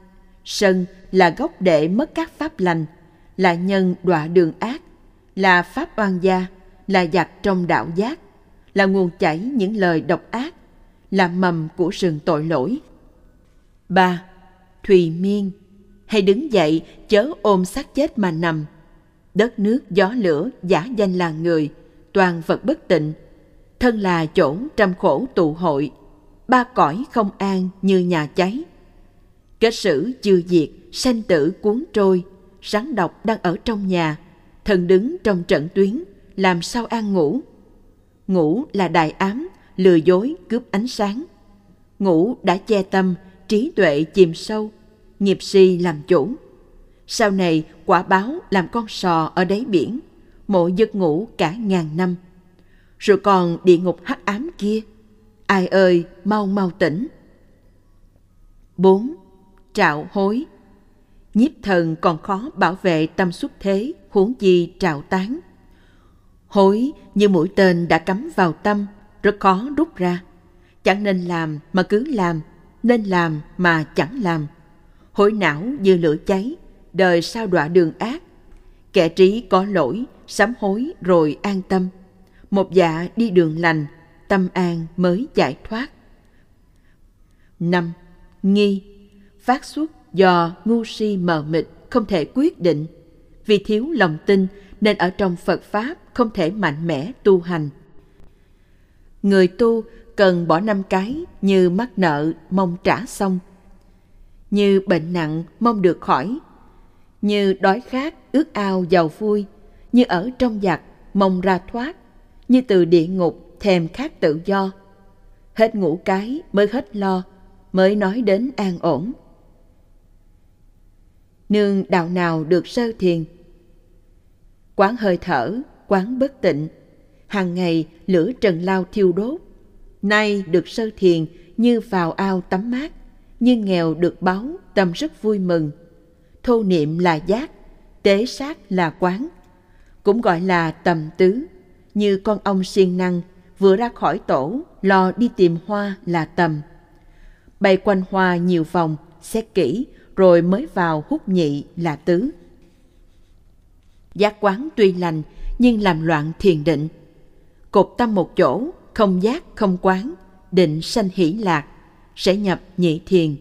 [SPEAKER 1] Sân là gốc để mất các pháp lành, là nhân đọa đường ác, là pháp oan gia, là giặc trong đạo giác, là nguồn chảy những lời độc ác, là mầm của sừng tội lỗi. ba Thùy miên, hay đứng dậy chớ ôm xác chết mà nằm. Đất nước gió lửa giả danh là người, toàn vật bất tịnh, thân là chỗ trăm khổ tụ hội, ba cõi không an như nhà cháy. Kết sử chưa diệt, sanh tử cuốn trôi, rắn độc đang ở trong nhà, thần đứng trong trận tuyến, làm sao an ngủ. Ngủ là đại ám, lừa dối cướp ánh sáng. Ngủ đã che tâm, trí tuệ chìm sâu, nghiệp si làm chủ. Sau này quả báo làm con sò ở đáy biển, mộ giấc ngủ cả ngàn năm. Rồi còn địa ngục hắc ám kia, ai ơi mau mau tỉnh. 4. Trạo hối Nhiếp thần còn khó bảo vệ tâm xuất thế, huống chi trạo tán. Hối như mũi tên đã cắm vào tâm, rất khó rút ra. Chẳng nên làm mà cứ làm, nên làm mà chẳng làm. Hối não như lửa cháy, đời sao đọa đường ác. Kẻ trí có lỗi, sám hối rồi an tâm. Một dạ đi đường lành, tâm an mới giải thoát. năm Nghi Phát xuất do ngu si mờ mịt không thể quyết định. Vì thiếu lòng tin nên ở trong Phật Pháp không thể mạnh mẽ tu hành. Người tu cần bỏ năm cái như mắc nợ mong trả xong, như bệnh nặng mong được khỏi, như đói khát ước ao giàu vui, như ở trong giặc mong ra thoát, như từ địa ngục thèm khát tự do. Hết ngủ cái mới hết lo, mới nói đến an ổn. Nương đạo nào được sơ thiền? Quán hơi thở, quán bất tịnh, hàng ngày lửa trần lao thiêu đốt. Nay được sơ thiền như vào ao tắm mát, như nghèo được báo tâm rất vui mừng. Thô niệm là giác, tế sát là quán, cũng gọi là tầm tứ, như con ong siêng năng vừa ra khỏi tổ lo đi tìm hoa là tầm. Bay quanh hoa nhiều vòng, xét kỹ rồi mới vào hút nhị là tứ. Giác quán tuy lành nhưng làm loạn thiền định. Cột tâm một chỗ, không giác không quán, định sanh hỷ lạc, sẽ nhập nhị thiền.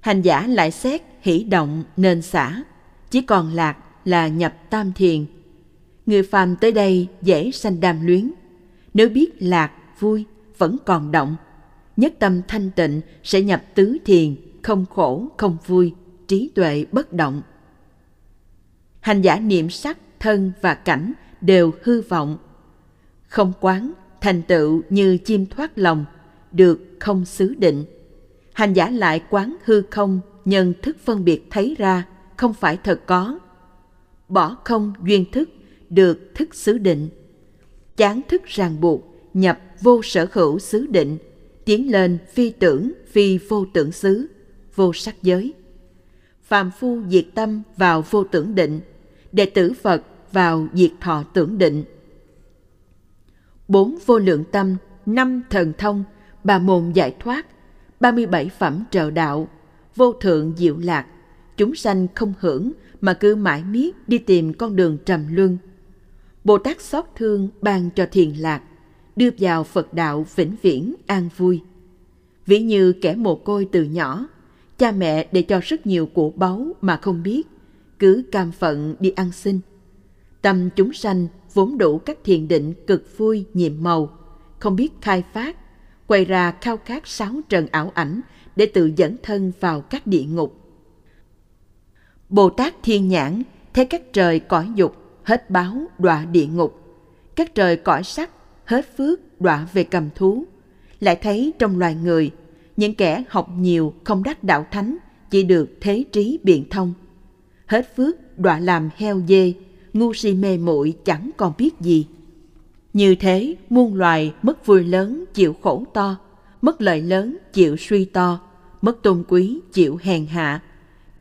[SPEAKER 1] Hành giả lại xét hỷ động nên xả, chỉ còn lạc là nhập tam thiền. Người phàm tới đây dễ sanh đam luyến. Nếu biết lạc, vui, vẫn còn động, nhất tâm thanh tịnh sẽ nhập tứ thiền, không khổ, không vui, trí tuệ bất động. Hành giả niệm sắc, thân và cảnh đều hư vọng. Không quán, thành tựu như chim thoát lòng, được không xứ định. Hành giả lại quán hư không, nhân thức phân biệt thấy ra, không phải thật có. Bỏ không duyên thức, được thức xứ định. Chán thức ràng buộc, nhập vô sở hữu xứ định, tiến lên phi tưởng, phi vô tưởng xứ, vô sắc giới. Phàm phu diệt tâm vào vô tưởng định, đệ tử Phật vào diệt thọ tưởng định. Bốn vô lượng tâm, năm thần thông, bà môn giải thoát, ba mươi bảy phẩm trợ đạo, vô thượng diệu lạc, chúng sanh không hưởng mà cứ mãi miết đi tìm con đường trầm luân. Bồ Tát xót thương ban cho thiền lạc, đưa vào Phật đạo vĩnh viễn an vui. Ví như kẻ mồ côi từ nhỏ, cha mẹ để cho rất nhiều của báu mà không biết, cứ cam phận đi ăn xin. Tâm chúng sanh vốn đủ các thiền định cực vui nhiệm màu, không biết khai phát, quay ra khao khát sáu trần ảo ảnh để tự dẫn thân vào các địa ngục. Bồ Tát Thiên Nhãn thấy các trời cõi dục hết báo đọa địa ngục, các trời cõi sắc hết phước đọa về cầm thú, lại thấy trong loài người những kẻ học nhiều không đắc đạo thánh chỉ được thế trí biện thông. Hết phước đọa làm heo dê, ngu si mê muội chẳng còn biết gì. Như thế, muôn loài mất vui lớn chịu khổ to, mất lợi lớn chịu suy to, mất tôn quý chịu hèn hạ.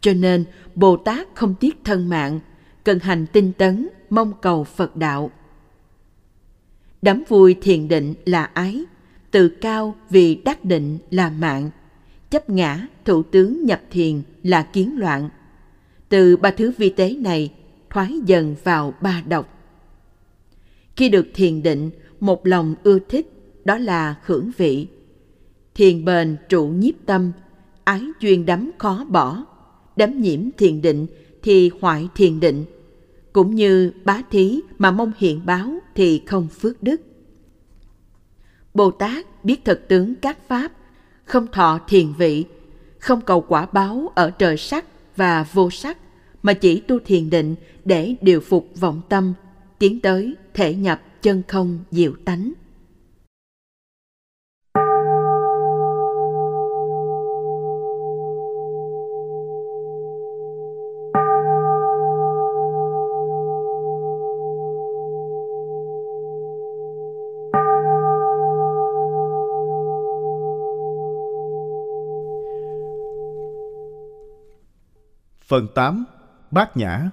[SPEAKER 1] Cho nên, Bồ Tát không tiếc thân mạng, cần hành tinh tấn, mong cầu Phật đạo. Đắm vui thiền định là ái, tự cao vì đắc định là mạng, chấp ngã thủ tướng nhập thiền là kiến loạn. Từ ba thứ vi tế này thoái dần vào ba độc. Khi được thiền định, một lòng ưa thích, đó là hưởng vị. Thiền bền trụ nhiếp tâm, ái duyên đắm khó bỏ. Đắm nhiễm thiền định thì hoại thiền định. Cũng như bá thí mà mong hiện báo thì không phước đức. Bồ Tát biết thực tướng các pháp, không thọ thiền vị, không cầu quả báo ở trời sắc và vô sắc, mà chỉ tu thiền định để điều phục vọng tâm, tiến tới thể nhập chân không diệu tánh.
[SPEAKER 2] Phần 8. Bát Nhã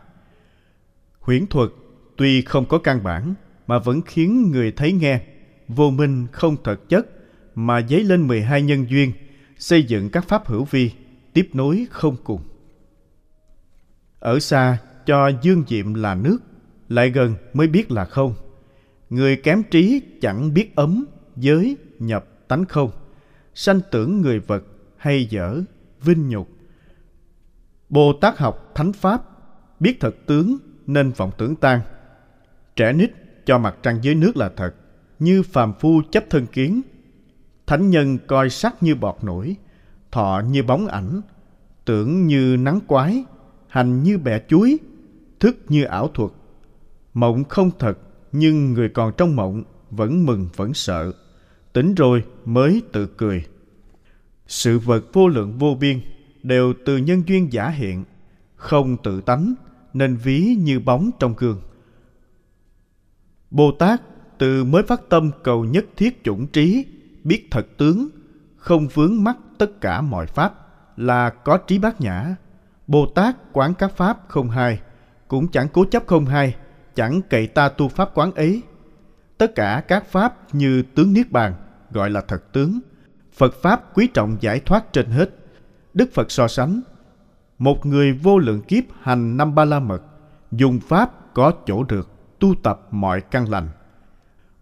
[SPEAKER 2] Huyễn thuật tuy không có căn bản mà vẫn khiến người thấy nghe vô minh không thật chất mà dấy lên 12 nhân duyên xây dựng các pháp hữu vi tiếp nối không cùng. Ở xa cho dương diệm là nước lại gần mới biết là không. Người kém trí chẳng biết ấm, giới, nhập, tánh không. Sanh tưởng người vật hay dở, vinh nhục Bồ Tát học thánh pháp, biết thật tướng nên vọng tưởng tan. Trẻ nít cho mặt trăng dưới nước là thật, như phàm phu chấp thân kiến. Thánh nhân coi sắc như bọt nổi, thọ như bóng ảnh, tưởng như nắng quái, hành như bẻ chuối, thức như ảo thuật. Mộng không thật, nhưng người còn trong mộng vẫn mừng vẫn sợ. Tỉnh rồi mới tự cười. Sự vật vô lượng vô biên đều từ nhân duyên giả hiện, không tự tánh nên ví như bóng trong gương. Bồ Tát từ mới phát tâm cầu nhất thiết chủng trí, biết thật tướng, không vướng mắc tất cả mọi pháp là có trí bát nhã. Bồ Tát quán các pháp không hai, cũng chẳng cố chấp không hai, chẳng cậy ta tu pháp quán ấy. Tất cả các pháp như tướng niết bàn gọi là thật tướng. Phật pháp quý trọng giải thoát trên hết. Đức Phật so sánh một người vô lượng kiếp hành năm ba la mật dùng pháp có chỗ được tu tập mọi căn lành.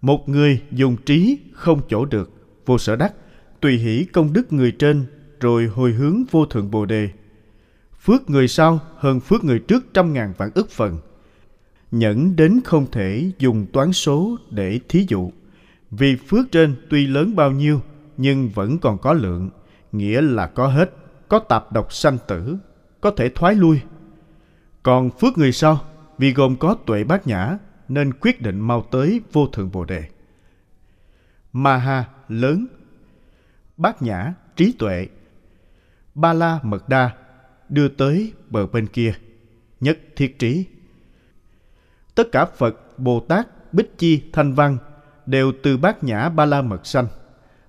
[SPEAKER 2] Một người dùng trí không chỗ được vô sở đắc tùy hỷ công đức người trên rồi hồi hướng vô thượng bồ đề. Phước người sau hơn phước người trước trăm ngàn vạn ức phần. Nhẫn đến không thể dùng toán số để thí dụ. Vì phước trên tuy lớn bao nhiêu nhưng vẫn còn có lượng nghĩa là có hết có tạp độc sanh tử, có thể thoái lui. Còn phước người sau, vì gồm có tuệ bát nhã, nên quyết định mau tới vô thượng bồ đề. Maha lớn, bát nhã trí tuệ, ba la mật đa đưa tới bờ bên kia, nhất thiết trí. Tất cả Phật, Bồ Tát, Bích Chi, Thanh Văn đều từ bát nhã ba la mật sanh.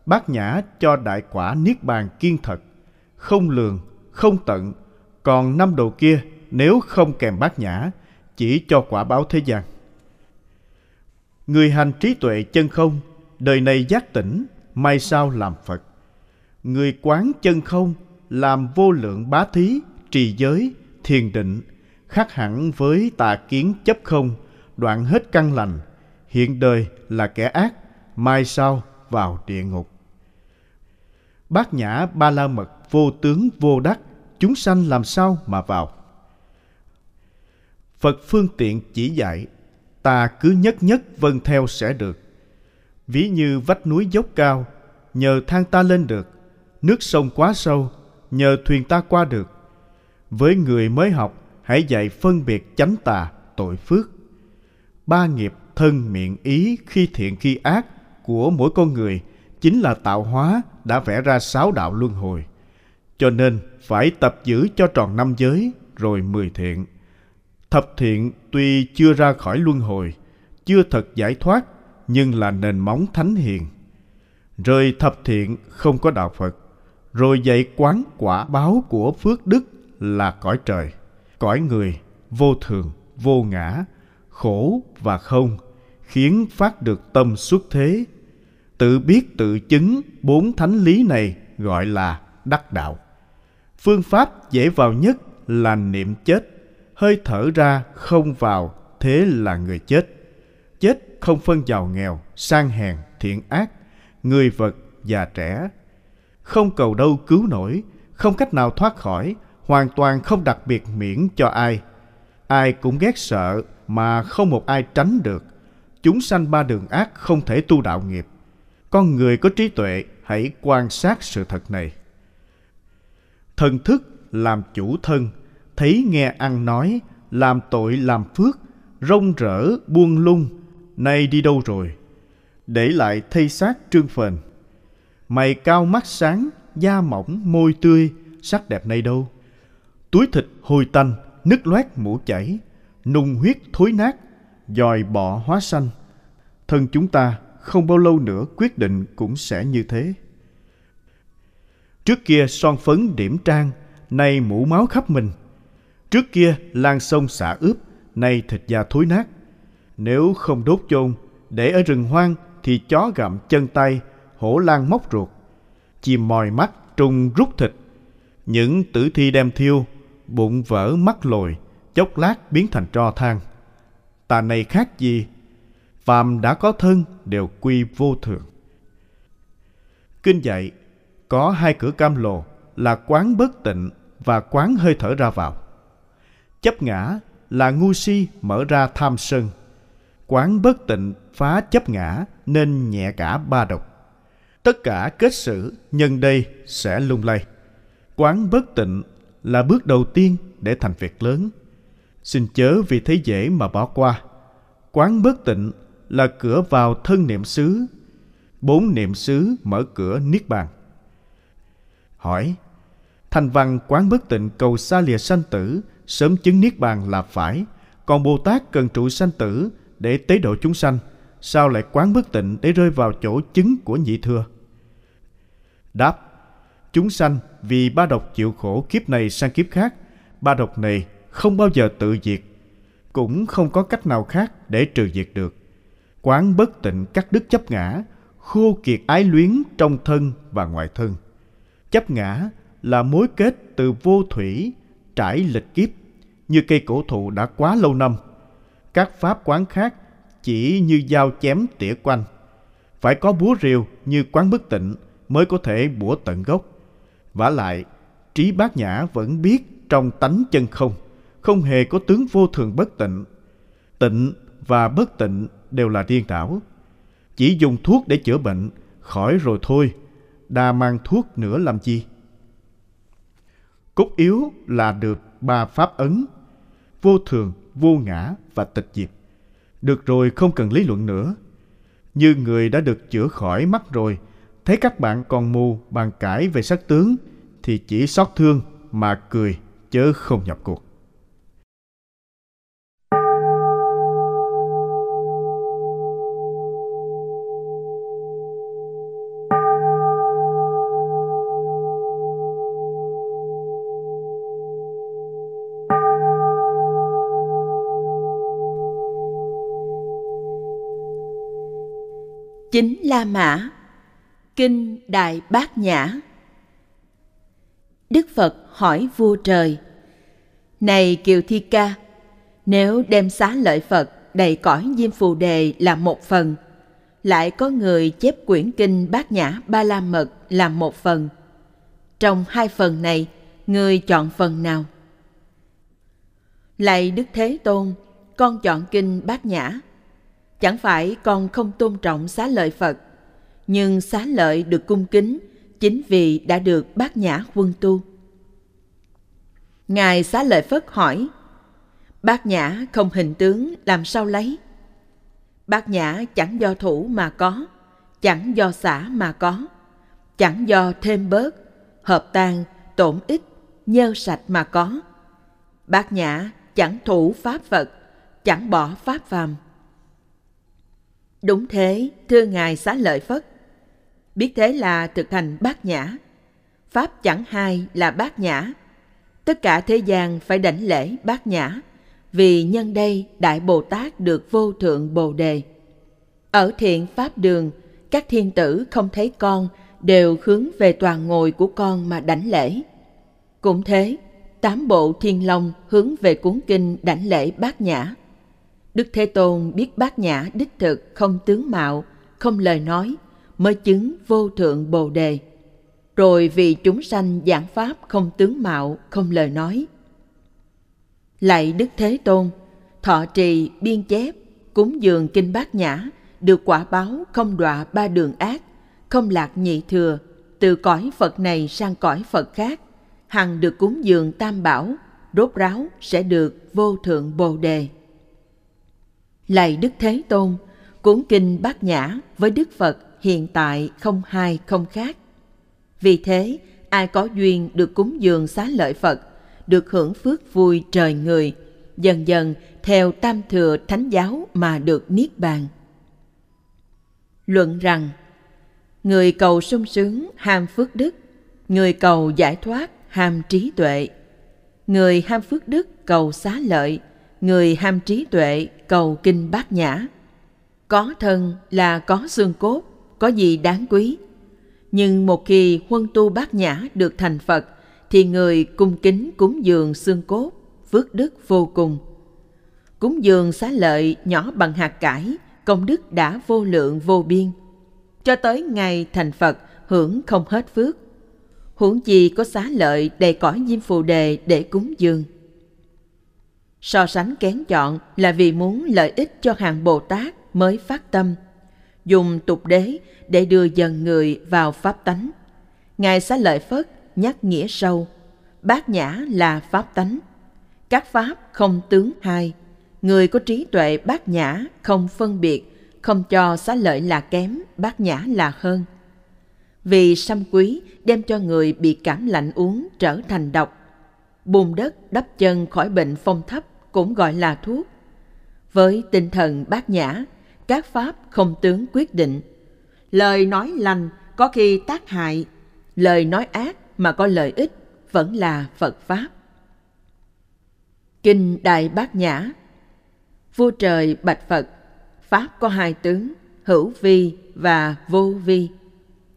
[SPEAKER 2] Bát nhã cho đại quả niết bàn kiên thật không lường, không tận, còn năm đồ kia nếu không kèm bát nhã, chỉ cho quả báo thế gian. Người hành trí tuệ chân không, đời này giác tỉnh, mai sau làm Phật. Người quán chân không, làm vô lượng bá thí, trì giới, thiền định, khác hẳn với tà kiến chấp không, đoạn hết căn lành, hiện đời là kẻ ác, mai sau vào địa ngục. Bát nhã ba la mật vô tướng vô đắc, chúng sanh làm sao mà vào? Phật phương tiện chỉ dạy, ta cứ nhất nhất vâng theo sẽ được. Ví như vách núi dốc cao, nhờ thang ta lên được, nước sông quá sâu, nhờ thuyền ta qua được. Với người mới học, hãy dạy phân biệt chánh tà, tội phước. Ba nghiệp thân miệng ý khi thiện khi ác của mỗi con người chính là tạo hóa đã vẽ ra sáu đạo luân hồi. Cho nên phải tập giữ cho tròn năm giới rồi mười thiện. Thập thiện tuy chưa ra khỏi luân hồi, chưa thật giải thoát, nhưng là nền móng thánh hiền. Rời thập thiện không có đạo Phật, rồi dạy quán quả báo của phước đức là cõi trời, cõi người, vô thường, vô ngã, khổ và không, khiến phát được tâm xuất thế tự biết tự chứng bốn thánh lý này gọi là đắc đạo phương pháp dễ vào nhất là niệm chết. Hơi thở ra không vào, thế là người chết. Chết không phân giàu nghèo, sang hèn, thiện ác, người vật già trẻ. Không cầu đâu cứu nổi, không cách nào thoát khỏi, hoàn toàn không đặc biệt miễn cho ai. Ai cũng ghét sợ mà không một ai tránh được. Chúng sanh ba đường ác không thể tu đạo nghiệp. Con người có trí tuệ, hãy quan sát sự thật này thần thức làm chủ thân, thấy nghe ăn nói, làm tội làm phước, rong rỡ buông lung, nay đi đâu rồi? Để lại thây xác trương phền. Mày cao mắt sáng, da mỏng, môi tươi, sắc đẹp nay đâu? Túi thịt hôi tanh, nứt loét mũ chảy, nung huyết thối nát, dòi bọ hóa xanh. Thân chúng ta không bao lâu nữa quyết định cũng sẽ như thế trước kia son phấn điểm trang, nay mũ máu khắp mình. Trước kia lan sông xả ướp, nay thịt da thối nát. Nếu không đốt chôn, để ở rừng hoang thì chó gặm chân tay, hổ lan móc ruột. Chim mòi mắt trùng rút thịt. Những tử thi đem thiêu, bụng vỡ mắt lồi, chốc lát biến thành tro than. Ta này khác gì? Phàm đã có thân đều quy vô thường. Kinh dạy có hai cửa cam lồ, là quán bất tịnh và quán hơi thở ra vào. Chấp ngã là ngu si mở ra tham sân. Quán bất tịnh phá chấp ngã nên nhẹ cả ba độc. Tất cả kết xử nhân đây sẽ lung lay. Quán bất tịnh là bước đầu tiên để thành việc lớn. Xin chớ vì thấy dễ mà bỏ qua. Quán bất tịnh là cửa vào thân niệm xứ. Bốn niệm xứ mở cửa niết bàn hỏi thành văn quán bất tịnh cầu xa lìa sanh tử, sớm chứng niết bàn là phải. Còn bồ tát cần trụ sanh tử để tế độ chúng sanh, sao lại quán bất tịnh để rơi vào chỗ chứng của nhị thừa? Đáp, chúng sanh vì ba độc chịu khổ kiếp này sang kiếp khác, ba độc này không bao giờ tự diệt, cũng không có cách nào khác để trừ diệt được. Quán bất tịnh cắt đứt chấp ngã, khô kiệt ái luyến trong thân và ngoài thân chấp ngã là mối kết từ vô thủy, trải lịch kiếp, như cây cổ thụ đã quá lâu năm. Các pháp quán khác chỉ như dao chém tỉa quanh. Phải có búa rìu như quán bất tịnh mới có thể bủa tận gốc. Vả lại, trí bát nhã vẫn biết trong tánh chân không không hề có tướng vô thường bất tịnh. Tịnh và bất tịnh đều là điên đảo. Chỉ dùng thuốc để chữa bệnh, khỏi rồi thôi đa mang thuốc nữa làm chi? Cốt yếu là được ba pháp ấn, vô thường, vô ngã và tịch diệt. Được rồi, không cần lý luận nữa. Như người đã được chữa khỏi mắt rồi, thấy các bạn còn mù, bàn cãi về sắc tướng, thì chỉ xót thương mà cười, chớ không nhập cuộc.
[SPEAKER 1] Chính La Mã. Kinh Đại Bát Nhã. Đức Phật hỏi vua trời, Này Kiều Thi Ca, Nếu đem xá lợi Phật đầy cõi diêm phù đề là một phần, Lại có người chép quyển kinh Bát Nhã Ba La Mật là một phần, Trong hai phần này Người chọn phần nào? Lạy Đức Thế Tôn, Con chọn kinh Bát Nhã. Chẳng phải con không tôn trọng xá lợi Phật, nhưng xá lợi được cung kính chính vì đã được bát nhã quân tu. Ngài xá lợi Phất hỏi, bát nhã không hình tướng làm sao lấy? Bát nhã chẳng do thủ mà có, chẳng do xả mà có, chẳng do thêm bớt, hợp tan, tổn ích nhơ sạch mà có. Bát nhã chẳng thủ pháp Phật, chẳng bỏ pháp phàm Đúng thế, thưa Ngài xá lợi Phất. Biết thế là thực hành bát nhã. Pháp chẳng hai là bát nhã. Tất cả thế gian phải đảnh lễ bát nhã, vì nhân đây Đại Bồ Tát được vô thượng Bồ Đề. Ở thiện pháp đường, các thiên tử không thấy con đều hướng về toàn ngồi của con mà đảnh lễ. Cũng thế, tám bộ thiên long hướng về cuốn kinh đảnh lễ bát nhã. Đức Thế Tôn biết bát nhã đích thực không tướng mạo, không lời nói, mới chứng vô thượng bồ đề. Rồi vì chúng sanh giảng pháp không tướng mạo, không lời nói. Lạy Đức Thế Tôn, thọ trì, biên chép, cúng dường kinh bát nhã, được quả báo không đọa ba đường ác, không lạc nhị thừa, từ cõi Phật này sang cõi Phật khác, hằng được cúng dường tam bảo, rốt ráo sẽ được vô thượng bồ đề. Lạy Đức Thế Tôn, cuốn kinh bát nhã với Đức Phật hiện tại không hai không khác. Vì thế, ai có duyên được cúng dường xá lợi Phật, được hưởng phước vui trời người, dần dần theo tam thừa thánh giáo mà được niết bàn. Luận rằng, người cầu sung sướng ham phước đức, người cầu giải thoát ham trí tuệ, người ham phước đức cầu xá lợi, người ham trí tuệ cầu kinh bát nhã. Có thân là có xương cốt, có gì đáng quý. Nhưng một khi huân tu bát nhã được thành Phật, thì người cung kính cúng dường xương cốt, phước đức vô cùng. Cúng dường xá lợi nhỏ bằng hạt cải, công đức đã vô lượng vô biên. Cho tới ngày thành Phật hưởng không hết phước. Huống chi có xá lợi đầy cõi diêm phù đề để cúng dường. So sánh kén chọn là vì muốn lợi ích cho hàng Bồ Tát mới phát tâm, dùng tục đế để đưa dần người vào pháp tánh. Ngài xá lợi Phất nhắc nghĩa sâu, bát nhã là pháp tánh. Các pháp không tướng hai, người có trí tuệ bát nhã không phân biệt, không cho xá lợi là kém, bát nhã là hơn. Vì sâm quý đem cho người bị cảm lạnh uống trở thành độc. Bùn đất đắp chân khỏi bệnh phong thấp cũng gọi là thuốc. Với tinh thần bát nhã, các pháp không tướng quyết định. Lời nói lành có khi tác hại, lời nói ác mà có lợi ích vẫn là Phật Pháp. Kinh Đại Bát Nhã Vua trời bạch Phật, Pháp có hai tướng, hữu vi và vô vi.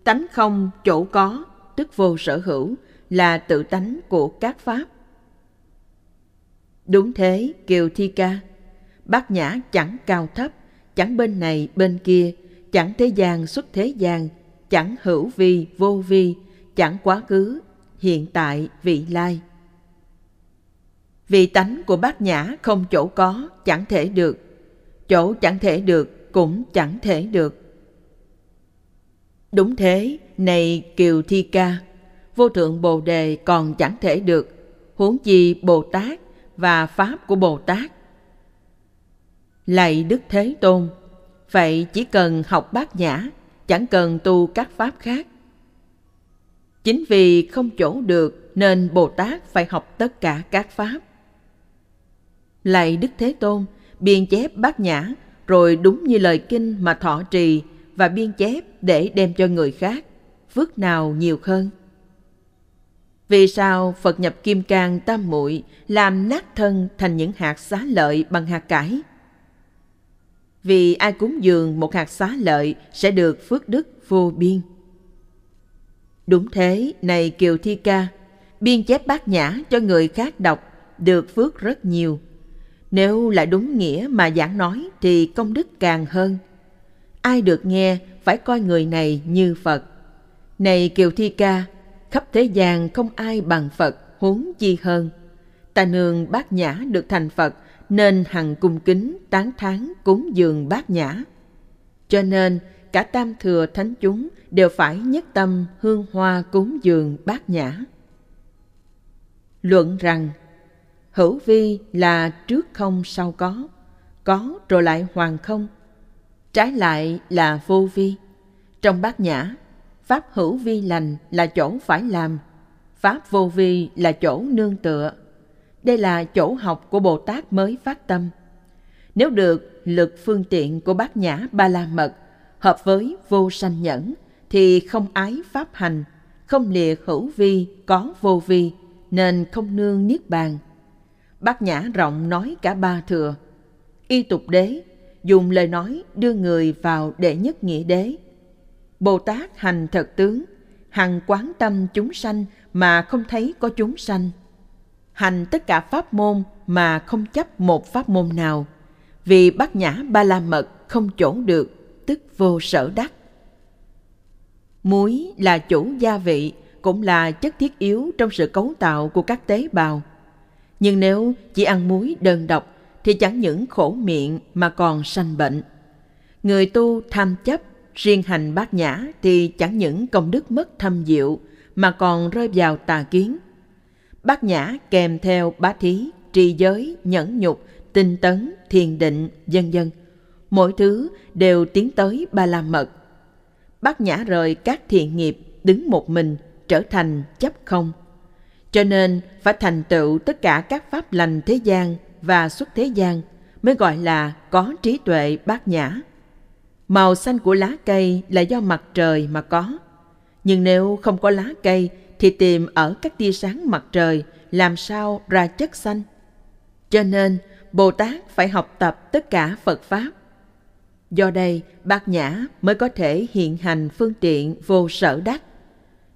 [SPEAKER 1] Tánh không chỗ có, tức vô sở hữu, là tự tánh của các Pháp. Đúng thế, Kiều Thi Ca, bác Nhã chẳng cao thấp, chẳng bên này bên kia, chẳng thế gian xuất thế gian, chẳng hữu vi vô vi, chẳng quá khứ, hiện tại vị lai. vị tánh của bác nhã không chỗ có, chẳng thể được. Chỗ chẳng thể được, cũng chẳng thể được. Đúng thế, này Kiều Thi Ca, vô thượng Bồ Đề còn chẳng thể được, huống chi Bồ Tát và Pháp của Bồ Tát. Lạy Đức Thế Tôn, vậy chỉ cần học bát nhã, chẳng cần tu các Pháp khác. Chính vì không chỗ được nên Bồ Tát phải học tất cả các Pháp. Lạy Đức Thế Tôn, biên chép bát nhã, rồi đúng như lời kinh mà thọ trì và biên chép để đem cho người khác, phước nào nhiều hơn. Vì sao Phật nhập Kim Cang Tam Muội làm nát thân thành những hạt xá lợi bằng hạt cải? Vì ai cúng dường một hạt xá lợi sẽ được phước đức vô biên. Đúng thế, này Kiều Thi Ca, biên chép bát nhã cho người khác đọc được phước rất nhiều. Nếu là đúng nghĩa mà giảng nói thì công đức càng hơn. Ai được nghe phải coi người này như Phật. Này Kiều Thi Ca, khắp thế gian không ai bằng Phật huống chi hơn. Ta nương bát nhã được thành Phật nên hằng cung kính tán thán cúng dường bát nhã. Cho nên cả tam thừa thánh chúng đều phải nhất tâm hương hoa cúng dường bát nhã. Luận rằng hữu vi là trước không sau có, có rồi lại hoàn không. Trái lại là vô vi. Trong bát nhã, pháp hữu vi lành là chỗ phải làm, pháp vô vi là chỗ nương tựa. Đây là chỗ học của Bồ Tát mới phát tâm. Nếu được lực phương tiện của bát nhã ba la mật hợp với vô sanh nhẫn thì không ái pháp hành, không lìa hữu vi có vô vi nên không nương niết bàn. Bát nhã rộng nói cả ba thừa. Y tục đế dùng lời nói đưa người vào đệ nhất nghĩa đế. Bồ Tát hành thật tướng, hằng quán tâm chúng sanh mà không thấy có chúng sanh. Hành tất cả pháp môn mà không chấp một pháp môn nào, vì bát nhã ba la mật không chổn được, tức vô sở đắc. Muối là chủ gia vị, cũng là chất thiết yếu trong sự cấu tạo của các tế bào. Nhưng nếu chỉ ăn muối đơn độc thì chẳng những khổ miệng mà còn sanh bệnh. Người tu tham chấp, riêng hành bát nhã thì chẳng những công đức mất thâm diệu mà còn rơi vào tà kiến. Bát nhã kèm theo bá thí, trì giới, nhẫn nhục, tinh tấn, thiền định, vân dân, Mỗi thứ đều tiến tới ba la mật. Bát nhã rời các thiện nghiệp, đứng một mình, trở thành chấp không. Cho nên phải thành tựu tất cả các pháp lành thế gian và xuất thế gian mới gọi là có trí tuệ bát nhã. Màu xanh của lá cây là do mặt trời mà có. Nhưng nếu không có lá cây thì tìm ở các tia sáng mặt trời làm sao ra chất xanh. Cho nên Bồ Tát phải học tập tất cả Phật Pháp. Do đây, bát nhã mới có thể hiện hành phương tiện vô sở đắc.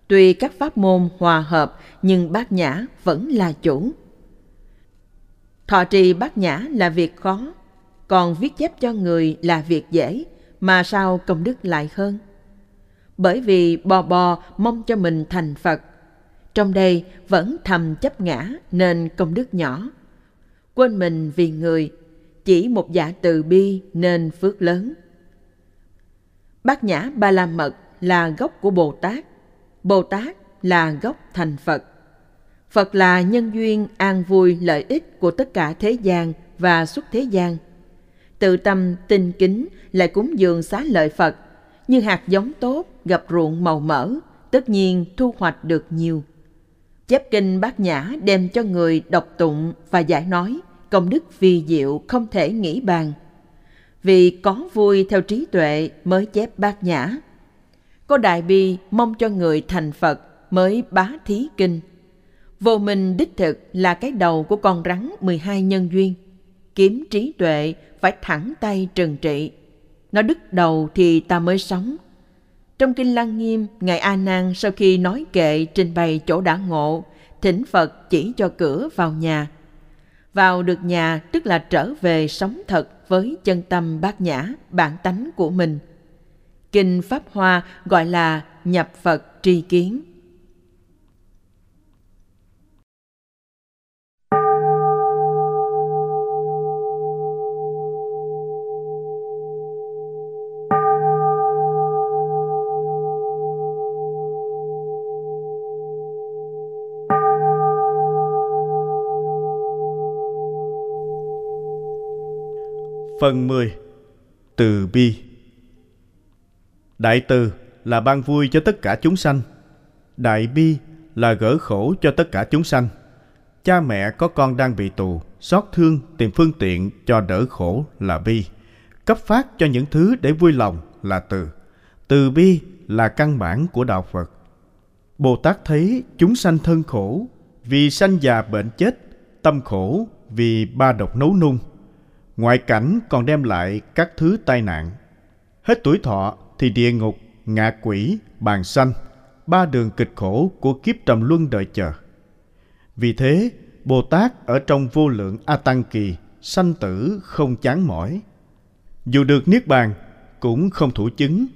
[SPEAKER 1] Tuy các pháp môn hòa hợp nhưng bát nhã vẫn là chủ. Thọ trì bát nhã là việc khó, còn viết chép cho người là việc dễ, mà sao công đức lại hơn? Bởi vì bò bò mong cho mình thành Phật, trong đây vẫn thầm chấp ngã nên công đức nhỏ. Quên mình vì người, chỉ một dạ từ bi nên phước lớn. Bát nhã ba la mật là gốc của Bồ Tát, Bồ Tát là gốc thành Phật. Phật là nhân duyên an vui lợi ích của tất cả thế gian và xuất thế gian. Tự tâm tinh kính lại cúng dường xá lợi Phật, như hạt giống tốt gặp ruộng màu mỡ, tất nhiên thu hoạch được nhiều. Chép kinh bát nhã đem cho người đọc tụng và giải nói, công đức vi diệu không thể nghĩ bàn. Vì có vui theo trí tuệ mới chép bát nhã. Có đại bi mong cho người thành Phật mới bá thí kinh Vô minh đích thực là cái đầu của con rắn 12 nhân duyên. Kiếm trí tuệ phải thẳng tay trừng trị. Nó đứt đầu thì ta mới sống. Trong Kinh Lăng Nghiêm, Ngài A Nan sau khi nói kệ trình bày chỗ đã ngộ, thỉnh Phật chỉ cho cửa vào nhà. Vào được nhà tức là trở về sống thật với chân tâm bát nhã, bản tánh của mình. Kinh Pháp Hoa gọi là nhập Phật tri kiến.
[SPEAKER 2] Phần 10 Từ bi Đại từ là ban vui cho tất cả chúng sanh. Đại bi là gỡ khổ cho tất cả chúng sanh. Cha mẹ có con đang bị tù, xót thương tìm phương tiện cho đỡ khổ là bi. Cấp phát cho những thứ để vui lòng là từ. Từ bi là căn bản của đạo Phật. Bồ Tát thấy chúng sanh thân khổ vì sanh già bệnh chết, tâm khổ vì ba độc nấu nung – Ngoại cảnh còn đem lại các thứ tai nạn. Hết tuổi thọ thì địa ngục, ngạ quỷ, bàn sanh, ba đường kịch khổ của kiếp trầm luân đợi chờ. Vì thế, Bồ Tát ở trong vô lượng A Tăng Kỳ, sanh tử không chán mỏi. Dù được Niết Bàn, cũng không thủ chứng,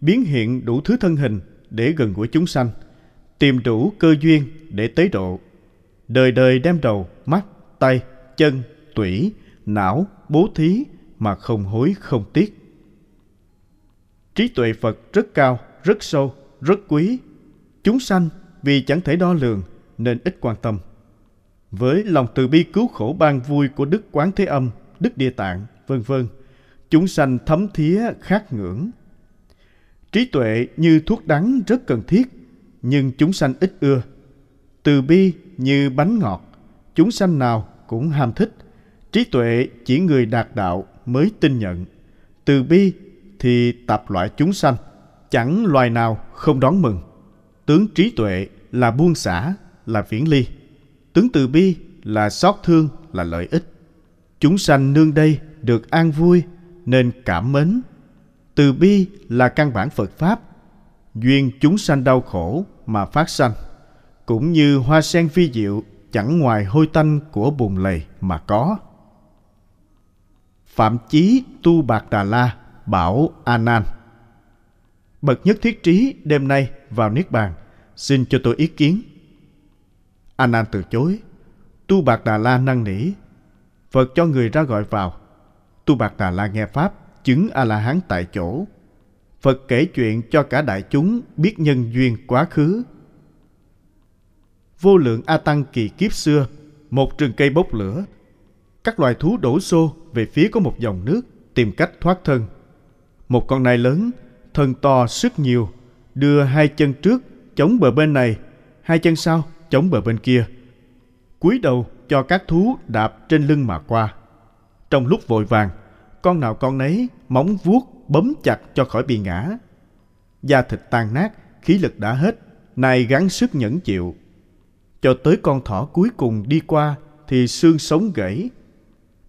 [SPEAKER 2] biến hiện đủ thứ thân hình để gần gũi chúng sanh, tìm đủ cơ duyên để tế độ. Đời đời đem đầu, mắt, tay, chân, tủy, não, bố thí mà không hối không tiếc. Trí tuệ Phật rất cao, rất sâu, rất quý. Chúng sanh vì chẳng thể đo lường nên ít quan tâm. Với lòng từ bi cứu khổ ban vui của Đức Quán Thế Âm, Đức Địa Tạng, vân vân, chúng sanh thấm thía khát ngưỡng. Trí tuệ như thuốc đắng rất cần thiết, nhưng chúng sanh ít ưa. Từ bi như bánh ngọt, chúng sanh nào cũng ham thích, Trí tuệ chỉ người đạt đạo mới tin nhận. Từ bi thì tập loại chúng sanh, chẳng loài nào không đón mừng. Tướng trí tuệ là buông xả, là viễn ly. Tướng từ bi là xót thương, là lợi ích. Chúng sanh nương đây được an vui, nên cảm mến. Từ bi là căn bản Phật Pháp, duyên chúng sanh đau khổ mà phát sanh, cũng như hoa sen phi diệu chẳng ngoài hôi tanh của bùn lầy mà có. Phạm Chí Tu Bạc Đà La bảo A Nan Bậc nhất thiết trí đêm nay vào Niết Bàn, xin cho tôi ý kiến. A Nan từ chối. Tu Bạc Đà La năn nỉ. Phật cho người ra gọi vào. Tu Bạc Đà La nghe Pháp, chứng A-la-hán tại chỗ. Phật kể chuyện cho cả đại chúng biết nhân duyên quá khứ. Vô lượng A Tăng kỳ kiếp xưa, một rừng cây bốc lửa. Các loài thú đổ xô về phía có một dòng nước tìm cách thoát thân. Một con nai lớn, thân to sức nhiều, đưa hai chân trước chống bờ bên này, hai chân sau chống bờ bên kia. cúi đầu cho các thú đạp trên lưng mà qua. Trong lúc vội vàng, con nào con nấy móng vuốt bấm chặt cho khỏi bị ngã. Da thịt tan nát, khí lực đã hết, nay gắng sức nhẫn chịu. Cho tới con thỏ cuối cùng đi qua thì xương sống gãy.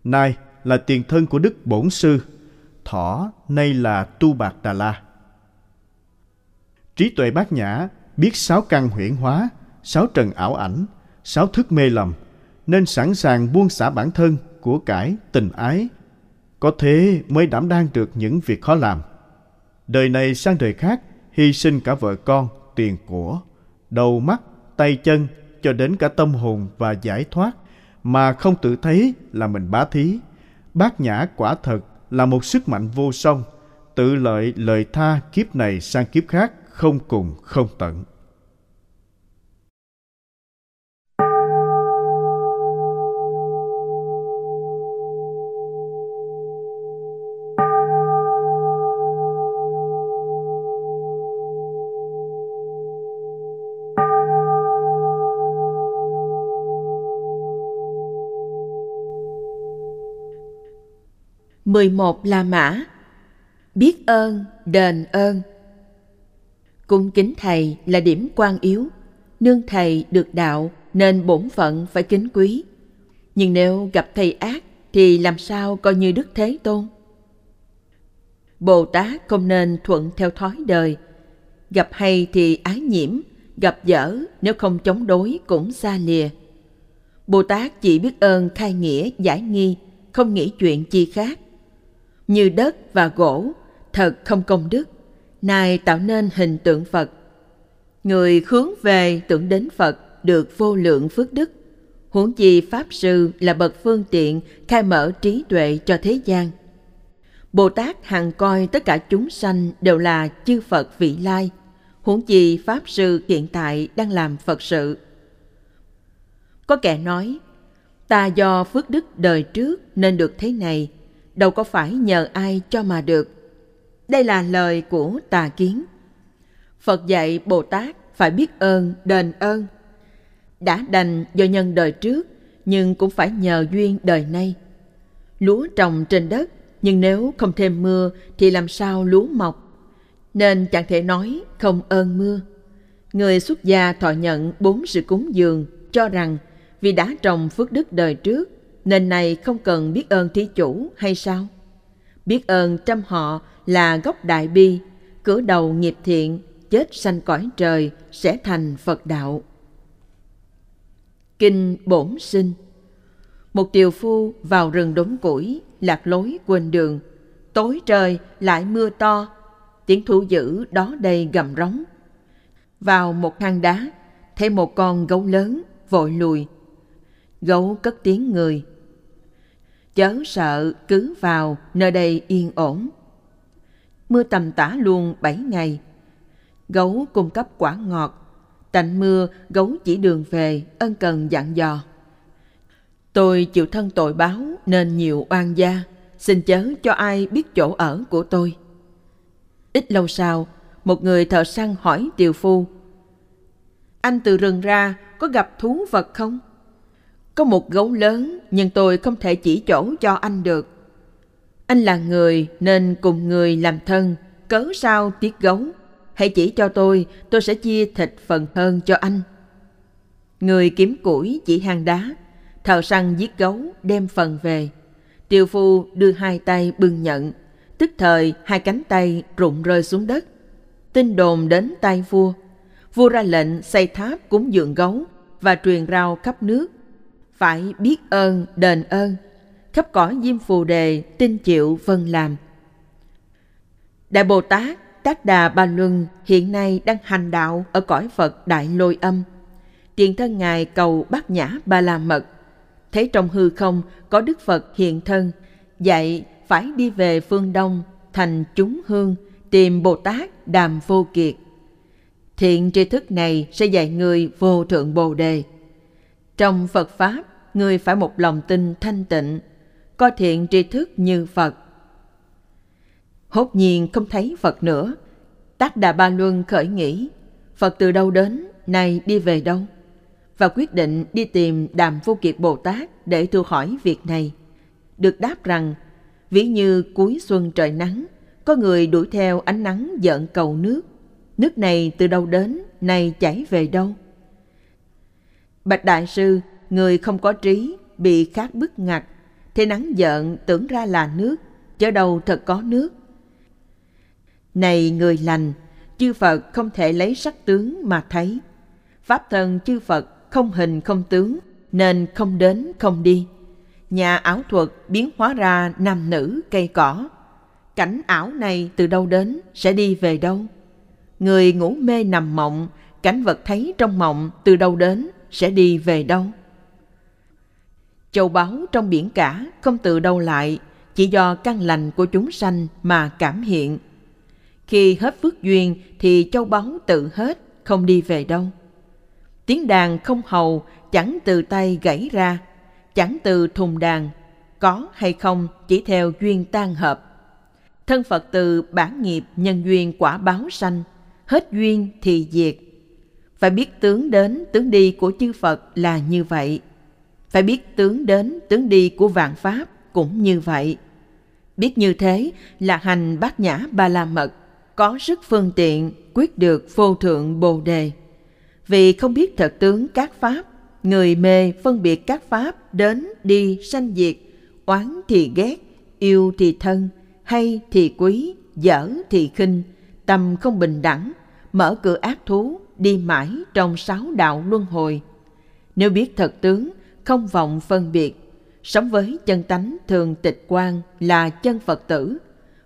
[SPEAKER 2] nai là tiền thân của Đức Bổn Sư, thỏ nay là Tu Bạc Đà La. Trí tuệ bát nhã biết sáu căn huyển hóa, sáu trần ảo ảnh, sáu thức mê lầm, nên sẵn sàng buông xả bản thân của cải tình ái có thế mới đảm đang được những việc khó làm. Đời này sang đời khác, hy sinh cả vợ con, tiền của, đầu mắt, tay chân, cho đến cả tâm hồn và giải thoát, mà không tự thấy là mình bá thí. Bát nhã quả thật là một sức mạnh vô song, tự lợi lời tha kiếp này sang kiếp khác không cùng không tận.
[SPEAKER 1] 11 La Mã. Biết ơn, đền ơn. Cung kính thầy là điểm quan yếu. Nương thầy được đạo nên bổn phận phải kính quý. Nhưng nếu gặp thầy ác thì làm sao coi như Đức Thế Tôn? Bồ Tát không nên thuận theo thói đời. Gặp hay thì ái nhiễm Gặp dở nếu không chống đối cũng xa lìa. Bồ Tát chỉ biết ơn khai nghĩa giải nghi Không nghĩ chuyện chi khác như đất và gỗ, thật không công đức, nay tạo nên hình tượng Phật. Người hướng về tưởng đến Phật được vô lượng phước đức, huống chi Pháp Sư là bậc phương tiện khai mở trí tuệ cho thế gian. Bồ Tát hằng coi tất cả chúng sanh đều là chư Phật vị lai, huống chi Pháp Sư hiện tại đang làm Phật sự. Có kẻ nói, ta do phước đức đời trước nên được thế này, đâu có phải nhờ ai cho mà được. Đây là lời của tà kiến. Phật dạy Bồ Tát phải biết ơn, đền ơn. Đã đành do nhân đời trước, nhưng cũng phải nhờ duyên đời nay. Lúa trồng trên đất, nhưng nếu không thêm mưa thì làm sao lúa mọc? Nên chẳng thể nói không ơn mưa. Người xuất gia thọ nhận bốn sự cúng dường cho rằng vì đã trồng phước đức đời trước nên này không cần biết ơn thí chủ hay sao? Biết ơn trăm họ là gốc đại bi, cửa đầu nghiệp thiện, chết sanh cõi trời sẽ thành Phật đạo. Kinh Bổn Sinh Một tiều phu vào rừng đốn củi, lạc lối quên đường. Tối trời lại mưa to, tiếng thú dữ đó đây gầm rống. Vào một hang đá, thấy một con gấu lớn vội lùi. Gấu cất tiếng người, chớ sợ cứ vào nơi đây yên ổn. Mưa tầm tã luôn bảy ngày. Gấu cung cấp quả ngọt. Tạnh mưa, gấu chỉ đường về, ân cần dặn dò. Tôi chịu thân tội báo nên nhiều oan gia, xin chớ cho ai biết chỗ ở của tôi. Ít lâu sau, một người thợ săn hỏi tiều phu. Anh từ rừng ra có gặp thú vật không? Có một gấu lớn nhưng tôi không thể chỉ chỗ cho anh được. Anh là người nên cùng người làm thân, cớ sao tiếc gấu. Hãy chỉ cho tôi, tôi sẽ chia thịt phần hơn cho anh. Người kiếm củi chỉ hang đá, thợ săn giết gấu đem phần về. Tiêu phu đưa hai tay bưng nhận, tức thời hai cánh tay rụng rơi xuống đất. Tin đồn đến tay vua. Vua ra lệnh xây tháp cúng dường gấu và truyền rao khắp nước. Phải biết ơn, đền ơn. Khắp cõi diêm phù đề, tin chịu vân làm. Đại Bồ Tát Tác Đà Ba Luân hiện nay đang hành đạo ở cõi Phật Đại Lôi Âm. Tiền thân Ngài cầu bát nhã ba la mật. Thấy trong hư không có Đức Phật hiện thân, dạy phải đi về phương Đông, thành chúng hương, tìm Bồ Tát Đàm Vô Kiệt. Thiện tri thức này sẽ dạy người vô thượng Bồ Đề. Trong Phật Pháp, người phải một lòng tin thanh tịnh, coi thiện tri thức như Phật. Hốt nhiên không thấy Phật nữa. Tác Đà Ba Luân khởi nghĩ, Phật từ đâu đến, nay đi về đâu? Và quyết định đi tìm Đàm Vô Kiệt Bồ Tát để thưa hỏi việc này. Được đáp rằng, ví như cuối xuân trời nắng, có người đuổi theo ánh nắng giận cầu nước. Nước này từ đâu đến, nay chảy về đâu? Bạch Đại Sư, người không có trí, bị khát bức ngặt, thế nắng giận tưởng ra là nước, chớ đâu thật có nước. Này người lành, chư Phật không thể lấy sắc tướng mà thấy. Pháp thân chư Phật không hình không tướng, nên không đến không đi. Nhà ảo thuật biến hóa ra nam nữ cây cỏ. Cảnh ảo này từ đâu đến, sẽ đi về đâu? Người ngủ mê nằm mộng, cảnh vật thấy trong mộng từ đâu đến, sẽ đi về đâu? Châu báu trong biển cả không từ đâu lại, chỉ do căn lành của chúng sanh mà cảm hiện. Khi hết phước duyên thì châu báu tự hết, không đi về đâu. Tiếng đàn không hầu chẳng từ tay gãy ra, chẳng từ thùng đàn, có hay không chỉ theo duyên tan hợp. Thân Phật từ bản nghiệp nhân duyên quả báo sanh, hết duyên thì diệt. Phải biết tướng đến tướng đi của chư Phật là như vậy. Phải biết tướng đến tướng đi của vạn Pháp cũng như vậy. Biết như thế là hành bát nhã ba la mật, có sức phương tiện quyết được vô thượng bồ đề. Vì không biết thật tướng các Pháp, người mê phân biệt các Pháp đến đi sanh diệt, oán thì ghét, yêu thì thân, hay thì quý, dở thì khinh, tâm không bình đẳng, mở cửa ác thú, đi mãi trong sáu đạo luân hồi. Nếu biết thật tướng, không vọng phân biệt, sống với chân tánh thường tịch quan là chân Phật tử,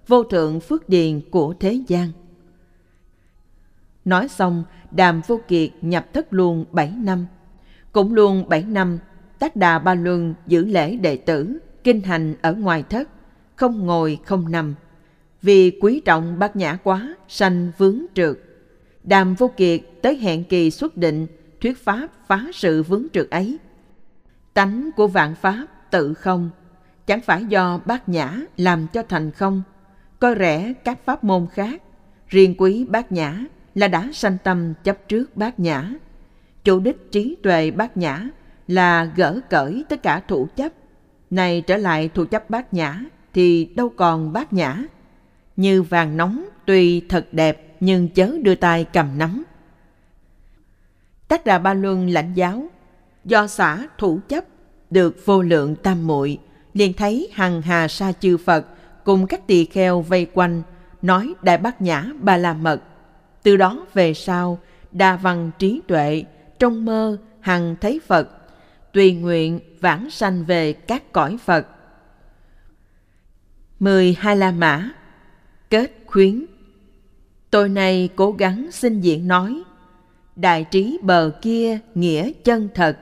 [SPEAKER 1] vô thượng phước điền của thế gian. Nói xong, Đàm Vô Kiệt nhập thất luôn bảy năm. Cũng luôn bảy năm, Tác Đà Ba Luân giữ lễ đệ tử, kinh hành ở ngoài thất, không ngồi không nằm. Vì quý trọng bát nhã quá, sanh vướng trượt. Đàm Vô Kiệt tới hẹn kỳ xuất định, thuyết pháp phá sự vướng trượt ấy. Tánh của vạn pháp tự không, chẳng phải do bát nhã làm cho thành không, coi rẻ các pháp môn khác, riêng quý bát nhã là đã sanh tâm chấp trước bát nhã. Chủ đích trí tuệ bát nhã là gỡ cởi tất cả thủ chấp. Này trở lại thủ chấp bát nhã thì đâu còn bát nhã. Như vàng nóng tuy thật đẹp nhưng chớ đưa tay cầm nắm. Tác Đà Ba Luân lãnh giáo, do xã thủ chấp được vô lượng tam muội liền thấy hằng hà sa chư Phật cùng các tỳ kheo vây quanh nói đại bát nhã ba la mật từ đó về sau, đa văn trí tuệ, trong mơ hằng thấy Phật, tùy nguyện vãng sanh về các cõi Phật. mười hai La Mã Kết khuyến Tôi này cố gắng xin diện nói, Đại trí bờ kia nghĩa chân thật,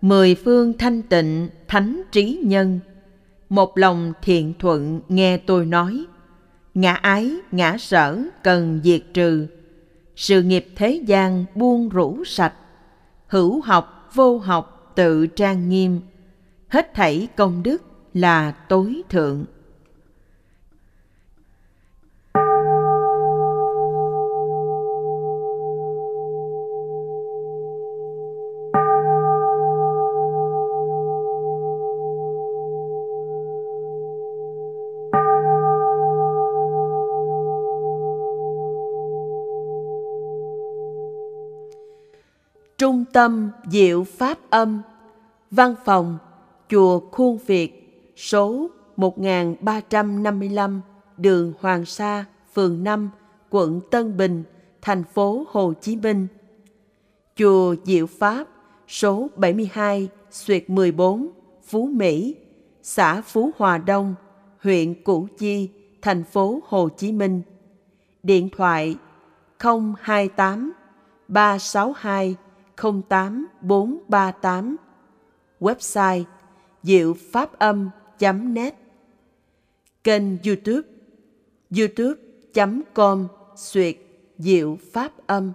[SPEAKER 1] Mười phương thanh tịnh thánh trí nhân, Một lòng thiện thuận nghe tôi nói, Ngã ái, ngã sở cần diệt trừ, sự nghiệp thế gian buông rũ sạch hữu học vô học tự trang nghiêm. Hết thảy công đức là tối thượng. Tâm Diệu Pháp Âm Văn phòng Chùa Khuôn Việt Số 1355 đường Hoàng Sa, phường 5, quận Tân Bình, thành phố Hồ Chí Minh. Chùa Diệu Pháp, số 72, Xuyệt 14, Phú Mỹ, xã Phú Hòa Đông, huyện Củ Chi, thành phố Hồ Chí Minh. Điện thoại 028 362 08438 Website diệu pháp âm.net Kênh youtube youtube.com Xuyệt Diệu Pháp Âm.